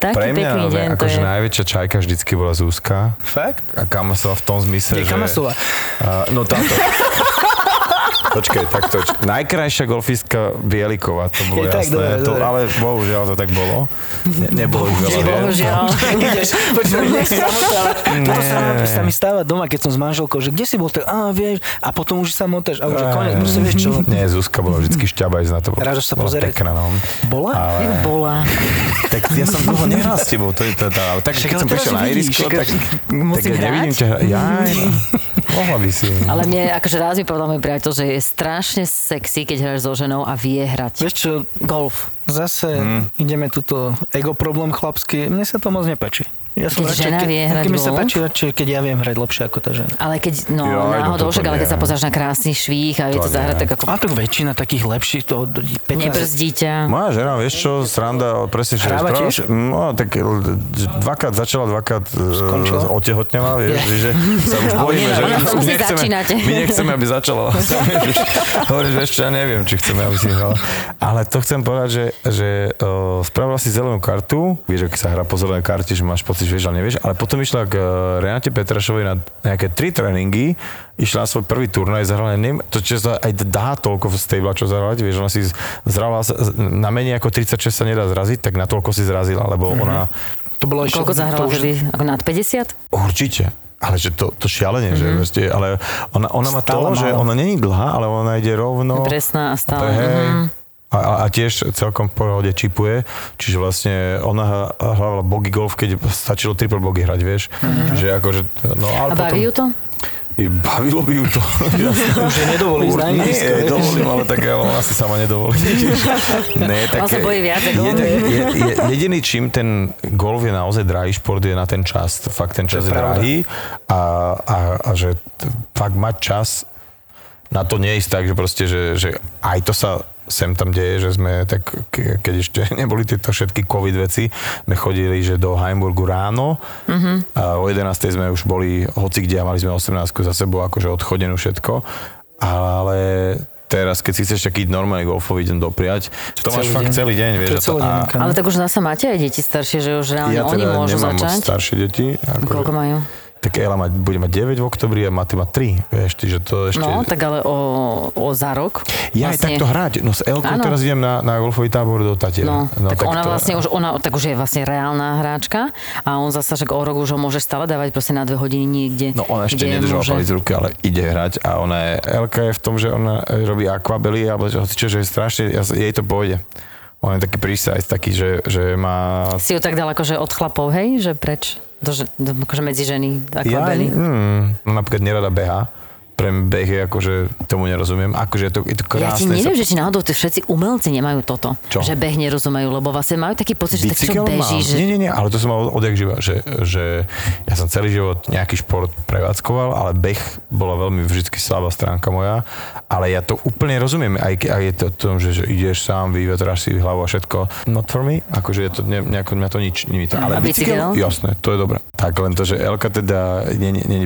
Pre pekný deň to akože je. najväčšia čajka vždycky bola Zúska. Fakt? A Kamasova v tom zmysle, Je že... Kamasova. Uh, no táto. Počkaj, takto. Najkrajšia golfistka Bieliková, to bolo Je tak, jasné. dobre, to, dobre. ale bohužiaľ to tak bolo. Ne, nebolo ich veľa. Bohužiaľ. Ideš, nech si zamotáva. To sa, mi stáva doma, keď som s manželkou, že kde si bol, tak á, vieš, a potom už sa motáš, a už je konec, proste vieš čo. Nie, Zuzka bola vždy šťabajzná. To bolo, Rád, že sa pozerať. Pekná, no. Bola? Ale, Bola. tak ja som dlho nehral s tebou. To je to, to, ale tak, keď som prišiel na irisko, tak, tak Musím ja nevidím hrať? ťa. Jaj, no. mohla by si. Ale mne, akože raz mi povedal môj priateľ, že je strašne sexy, keď hráš so ženou a vie hrať. Vieš čo, Golf. zase Hmm. ideme tuto ego problém chlapský, mne sa to moc nepáči. Ja Keď žena vie hrať keď mi sa páči radšej, keď ja viem hrať lepšie ako tá žena. Ale keď, no no náhodou, toto však, ale keď sa pozráš na krásny švých a vie to To zahrať, tak ako A tak väčšina takých lepších, to 15... nebrzdí ťa. Moja žena, vieš čo, sranda, presne, že Hráva tiež? No, tak l- dvakrát začala, dvakrát Skončila? uh, otehotnela, vieš, Je. že sa už bojíme, že už nechceme, my nechceme, aby začala. Hovoríš, vieš čo, ja neviem, či chceme, aby si hrala. Ale to chcem povedať, že, že uh, spravila si zelenú kartu, vieš, aký sa hrá po zelenej karte, že máš pocit, že vieš, ale nevieš, ale potom išla k uh, Renate Petrašovej na nejaké tri tréningy, išla na svoj prvý turnaj, zahrala, neviem, to čo sa aj dá toľko z tej čo zahrať, vieš, ona si zrala, na menej ako 36 sa nedá zraziť, tak na toľko si zrazila, lebo Mhm. ona To bolo ešte... Koľko zahrala už- vtedy? Ako nad 50? Určite. Ale že to, to šialenie, mm-hmm. že proste, ale ona, ona má to, Stále že málo. ona není dlhá, ale ona ide rovno. Presná a stále. Hej. Mhm. A, a, a tiež celkom v pohode čipuje, čiže vlastne ona hrávala bogy golf, keď stačilo triple bogy hrať, vieš. Mm-hmm. Čiže akože, no ale A baví ju to? I bavilo by ju to. Už je nedovolí ísť na Nie, ihrisko, dovolím, ale tak ona si sama nedovolí. Nie, tak On sa bojí viac je, je, je, jediný čím ten golf je naozaj drahý šport je na ten čas. Fakt ten čas je je, drahý a, a, a že fakt mať čas na to nie ísť tak, že proste, že, že aj to sa sem tam deje, že sme tak, ke- keď ešte neboli tieto všetky covid veci, sme chodili, že do Heimburgu ráno Mhm. a o 11. sme už boli hoci kde a mali sme 18 za sebou, akože odchodenú všetko, ale teraz, keď si chceš taký normálny golfový deň dopriať, to máš Celý fakt deň. celý deň, vieš. To a celý deň, a, kam- Ale tak už zase máte aj deti staršie, že už reálne ja oni teda môžu nemám moc začať. staršie deti. Akože, Koľko majú? Tak Ela má, bude mať 9 v oktobri a Maty má 3, vieš, čiže to ešte... No, tak ale o, o za rok. Ja aj takto hrať. No s Elkou Áno. teraz idem na, na golfový tábor do Tatier. No, no, tak, ona to- vlastne už, ona, tak už je vlastne reálna hráčka a on zasa, že o rok už ho môže stále dávať proste na dve hodiny niekde. No ona ešte nedržala môže. palec v ruke, ale ide hrať a ona je, Elka je v tom, že ona robí akvabely, alebo že, čo, že je strašne, ja, jej to pôjde. On je taký prísajc, taký, že, že má... Si ju tak dal akože od chlapov, hej? Že preč? Do, do, akože medzi ženy Ja, akvabely. mm, no napríklad nerada beha. Pre mňa beh je akože, tomu nerozumiem. Akože je to, je to Ja ti krásne. neviem, sa- že či náhodou tí všetci umelci nemajú toto. Čo? Že beh nerozumejú, lebo vlastne majú taký pocit, že tak čo Bicykel beží. Že... Nie, nie, nie, ale to som mal odjak živa, že, že ja som celý život nejaký šport prevádzkoval, ale beh bola veľmi vždy slabá stránka moja, ale ja to úplne rozumiem, aj, aj je to o tom, že, že ideš sám, vyvetráš si hlavu a všetko. Not for me, akože je to, ne, nejako, mňa to nič, to. Ale A bicykel? jasné, to je dobré. Tak len to, že Elka teda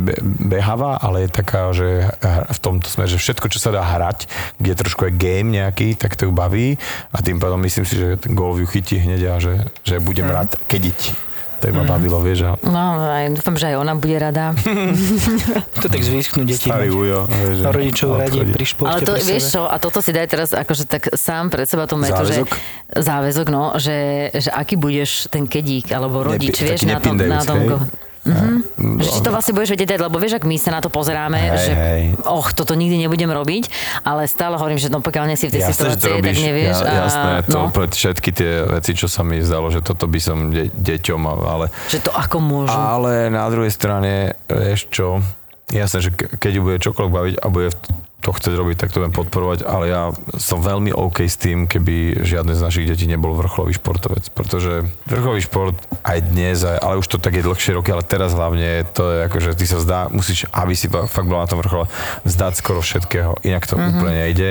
be- behavá, ale je taká, že v tomto smere, že všetko, čo sa dá hrať, kde trošku je game nejaký, tak to ju baví a tým pádom myslím si, že ten golf ju chytí hneď a že, že budem rád kediť. To Mhm. ma bavilo, vieš, a No, aj, dúfam, že aj ona bude rada. To tak zvysknú deti. starý mať. ujo. vieš, že Rodičov radi pri športe. Ale to, pri vieš čo, a toto si daj teraz akože tak sám pred seba tú metu, Záväzok? že záväzok, no, že, že aký budeš ten kedík, alebo rodič, Nepi- vieš, na tom, na tom hej? Mhm. Že či to vlastne budeš vedieť dať, lebo vieš, ak my sa na to pozeráme, Hej, že hej. och, toto nikdy nebudem robiť, ale stále hovorím, že no pokiaľ nie si v tej Jasné, situácii, tak robíš, nevieš. ja, jasné, to no, všetky tie veci, čo sa mi zdalo, že toto by som de- deťom, ale že to ako môžu. Ale na druhej strane, vieš čo, jasné, že ke- keď ju bude čokoľvek baviť a bude v- to chcieť robiť, tak to budem podporovať, ale ja som veľmi OK s tým, keby žiadne z našich detí nebol vrcholový športovec, pretože vrcholový šport aj dnes, aj, ale už to tak je dlhšie roky, ale teraz hlavne to je ako, že ty sa zdá, musíš, aby si fa- fakt bol na tom vrchole, zdať skoro všetkého, inak to mm-hmm. úplne nejde.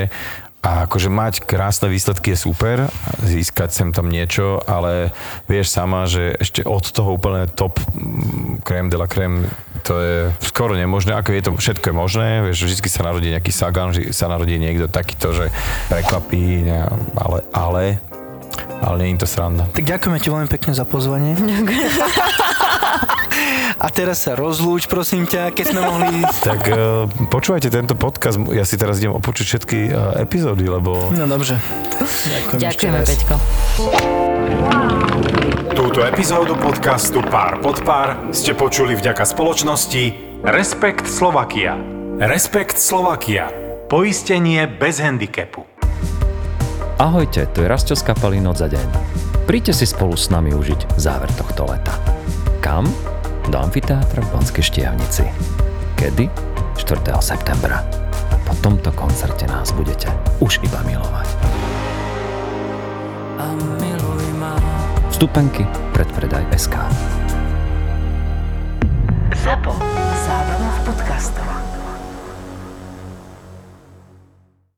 A akože mať krásne výsledky je super, získať sem tam niečo, ale vieš sama, že ešte od toho úplne top mm, crème de la crème, to je skoro nemožné, ako je to, všetko je možné, vieš, vždy sa narodí nejaký Sagan, vždy sa narodí niekto takýto, že prekvapí, ne, ale, ale, ale nie je to sranda. Tak ďakujeme ti veľmi pekne za pozvanie. A teraz sa rozlúč, prosím ťa, keď sme mohli... Tak uh, počúvajte tento podcast, ja si teraz idem opočuť všetky uh, epizódy, lebo No dobře. Ďakujem Ďakujeme. Peťko. Túto epizódu podcastu Pár pod pár ste počuli vďaka spoločnosti Respekt Slovakia. Respekt Slovakia. Poistenie bez handicapu. Ahojte, tu je Rasťo z kapely Noc za deň. Príďte si spolu s nami užiť záver tohto leta. Kam? Do amfiteátra v Banskej Štiavnici. Kedy? 4. septembra. Po tomto koncerte nás budete už iba milovať. Vstupenky predpredaj SK. ZAPO. Zábrná v podcastovách.